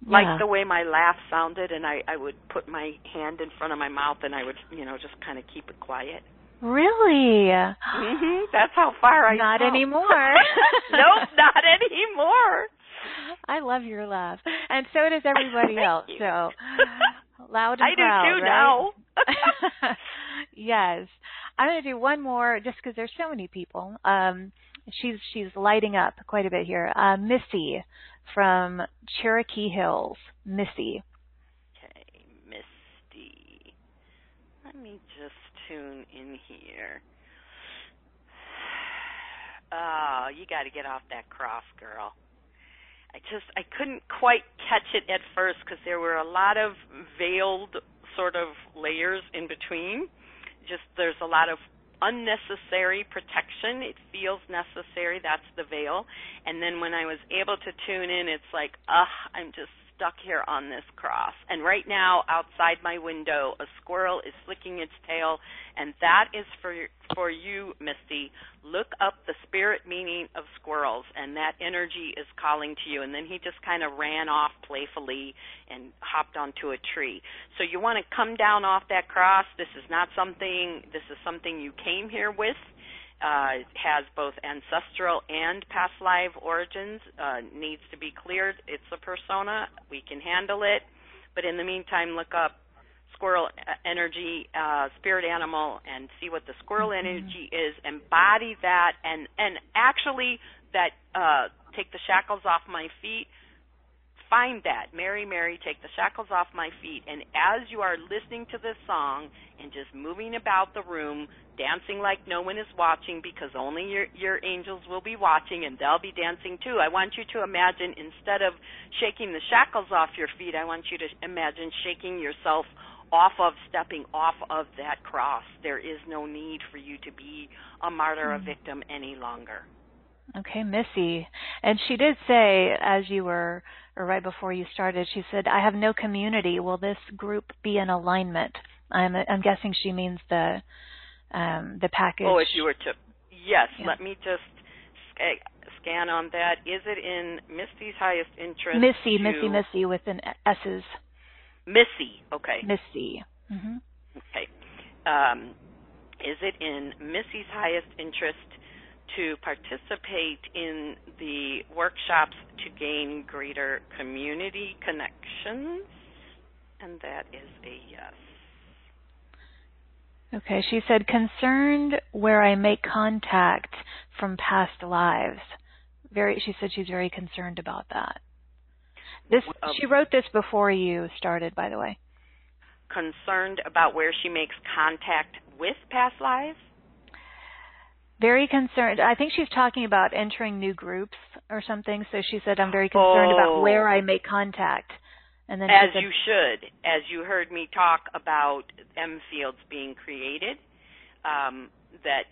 like yeah. the way my laugh sounded, and I I would put my hand in front of my mouth and I would you know just kind of keep it quiet. Really? hmm That's how far I. Not anymore. nope, not anymore. I love your laugh, and so does everybody else. You. So loud and I proud, do too right? now. yes, I'm going to do one more just because there's so many people. Um, she's she's lighting up quite a bit here. Uh, Missy from Cherokee Hills. Missy. Okay, Misty. Let me just tune in here. Oh, you got to get off that cross, girl. I just I couldn't quite catch it at first because there were a lot of veiled sort of layers in between. Just there's a lot of unnecessary protection. It feels necessary. That's the veil. And then when I was able to tune in, it's like, ugh, I'm just stuck here on this cross. And right now, outside my window, a squirrel is flicking its tail, and that is for for you, Misty. Look up the spirit meaning of squirrels, and that energy is calling to you. And then he just kind of ran off playfully and hopped onto a tree. So you want to come down off that cross. This is not something. This is something you came here with uh, has both ancestral and past life origins, uh, needs to be cleared. It's a persona. We can handle it. But in the meantime, look up squirrel energy, uh, spirit animal, and see what the squirrel mm-hmm. energy is. Embody that, and and actually that uh, take the shackles off my feet find that. Mary, Mary, take the shackles off my feet. And as you are listening to this song and just moving about the room, dancing like no one is watching because only your your angels will be watching and they'll be dancing too. I want you to imagine instead of shaking the shackles off your feet, I want you to imagine shaking yourself off of stepping off of that cross. There is no need for you to be a martyr, a mm. victim any longer. Okay, Missy. And she did say, as you were or right before you started, she said, "I have no community. Will this group be in alignment?" I'm I'm guessing she means the um, the package. Oh, if you were to, yes. Yeah. Let me just scan on that. Is it in Misty's highest interest? Missy, to... Missy, Missy with an S's. Missy. Okay. Missy. Mm-hmm. Okay. Um, is it in Missy's highest interest to participate in the workshops to gain greater community connections? And that is a yes. Okay, she said, concerned where I make contact from past lives. Very, she said she's very concerned about that. This, um, she wrote this before you started, by the way. Concerned about where she makes contact with past lives? Very concerned. I think she's talking about entering new groups or something. So she said, "I'm very concerned oh. about where I make contact." And then as said, you should, as you heard me talk about M fields being created, um, that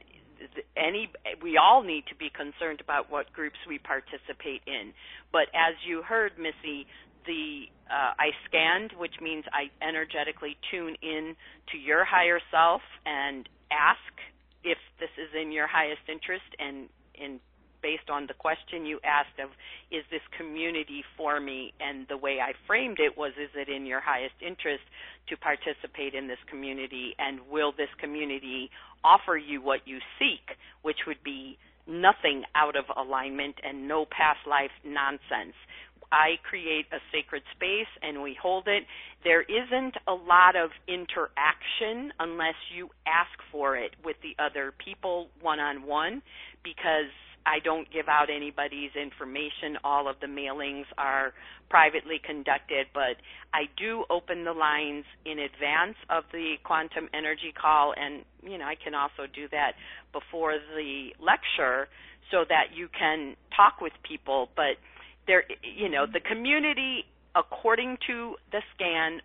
any we all need to be concerned about what groups we participate in. But as you heard, Missy, the uh, I scanned, which means I energetically tune in to your higher self and ask if this is in your highest interest and in based on the question you asked of is this community for me? And the way I framed it was is it in your highest interest to participate in this community? And will this community offer you what you seek which would be nothing out of alignment and no past life nonsense I create a sacred space and we hold it. There isn't a lot of interaction unless you ask for it with the other people one on one because I don't give out anybody's information. All of the mailings are privately conducted, but I do open the lines in advance of the quantum energy call, and you know I can also do that before the lecture so that you can talk with people. But there you know the community according to the scan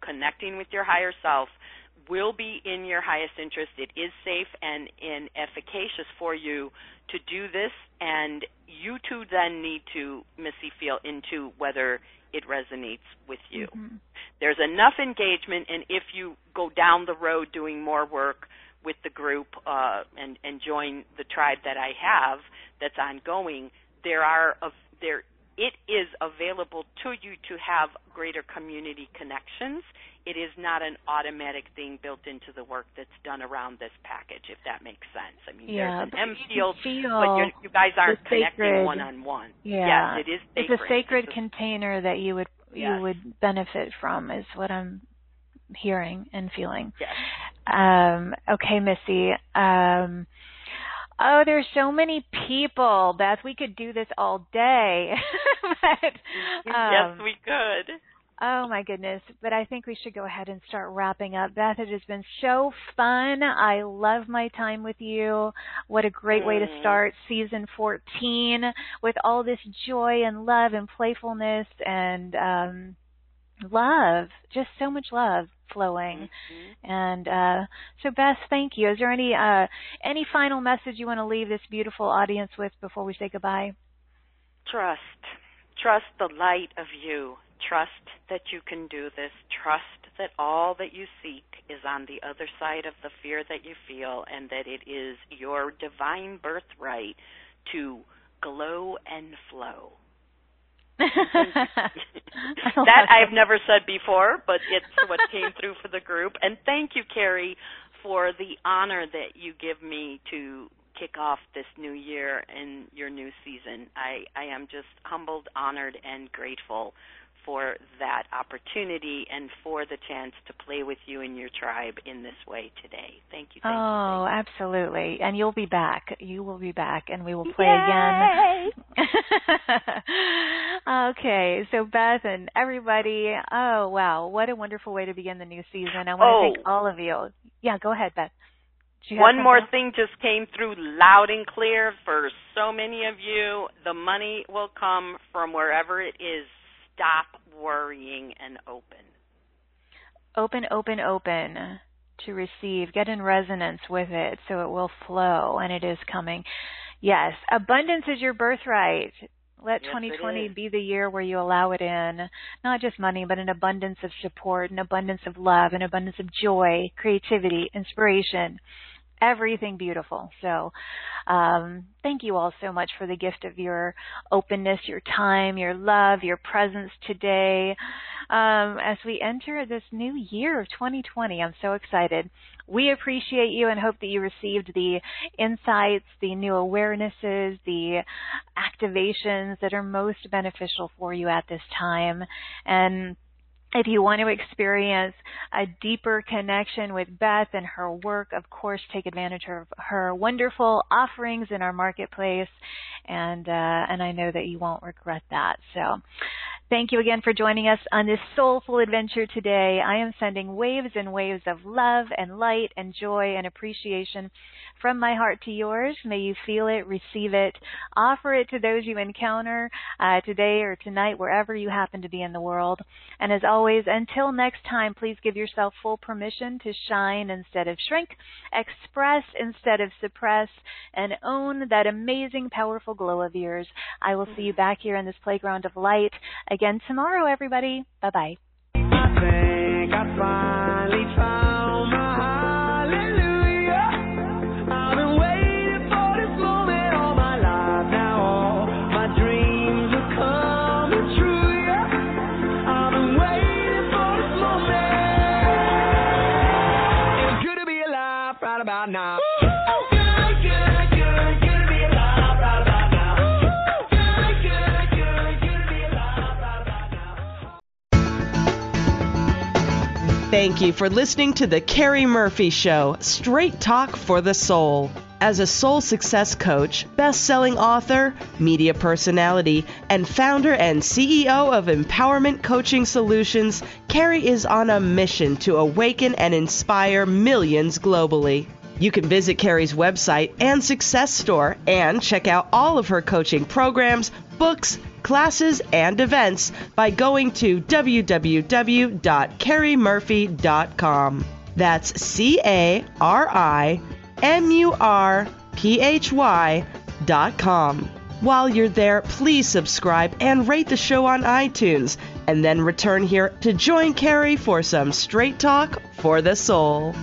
connecting with your higher self will be in your highest interest it is safe and, and efficacious for you to do this and you too then need to missy feel into whether it resonates with you mm-hmm. there's enough engagement and if you go down the road doing more work with the group uh, and and join the tribe that I have that's ongoing there are there it is available to you to have greater community connections. It is not an automatic thing built into the work that's done around this package, if that makes sense. I mean, yeah, there's an M field, but you guys aren't connecting one on one. Yeah, yes, it is. Sacred. It's a sacred it's a, container that you would yes. you would benefit from, is what I'm hearing and feeling. Yes. Um, okay, Missy. Um, Oh, there's so many people, Beth. We could do this all day. but, um, yes, we could. Oh my goodness. But I think we should go ahead and start wrapping up. Beth, it has been so fun. I love my time with you. What a great way to mm. start season 14 with all this joy and love and playfulness and um love, just so much love flowing. Mm-hmm. And uh, so, Beth, thank you. Is there any uh, any final message you want to leave this beautiful audience with before we say goodbye? Trust, trust the light of you. Trust that you can do this. Trust that all that you seek is on the other side of the fear that you feel and that it is your divine birthright to glow and flow. that I've never said before, but it's what came through for the group. And thank you, Carrie, for the honor that you give me to kick off this new year and your new season. I, I am just humbled, honored, and grateful for that opportunity and for the chance to play with you and your tribe in this way today. Thank you. Thank oh, you, absolutely. And you'll be back. You will be back and we will play Yay! again. okay, so Beth and everybody, oh wow, what a wonderful way to begin the new season. I want oh. to thank all of you. Yeah, go ahead, Beth. One more thing just came through loud and clear for so many of you. The money will come from wherever it is stop worrying and open. Open, open, open to receive. Get in resonance with it so it will flow and it is coming. Yes, abundance is your birthright. Let yes, 2020 be the year where you allow it in, not just money, but an abundance of support, an abundance of love, an abundance of joy, creativity, inspiration, everything beautiful. So, um, thank you all so much for the gift of your openness, your time, your love, your presence today. Um, as we enter this new year of 2020, I'm so excited. We appreciate you and hope that you received the insights, the new awarenesses, the activations that are most beneficial for you at this time. And if you want to experience a deeper connection with Beth and her work, of course, take advantage of her wonderful offerings in our marketplace, and uh, and I know that you won't regret that. So, thank you again for joining us on this soulful adventure today. I am sending waves and waves of love and light and joy and appreciation from my heart to yours. May you feel it, receive it, offer it to those you encounter uh, today or tonight, wherever you happen to be in the world. And as always, until next time, please give yourself full permission to shine instead of shrink, express instead of suppress, and own that amazing, powerful glow of yours. I will see you back here in this playground of light again tomorrow, everybody. Bye bye. Thank you for listening to The Carrie Murphy Show, straight talk for the soul. As a soul success coach, best selling author, media personality, and founder and CEO of Empowerment Coaching Solutions, Carrie is on a mission to awaken and inspire millions globally. You can visit Carrie's website and success store and check out all of her coaching programs, books, classes, and events by going to www.carriemurphy.com. That's C A R I M U R P H Y dot com. While you're there, please subscribe and rate the show on iTunes, and then return here to join Carrie for some straight talk for the soul.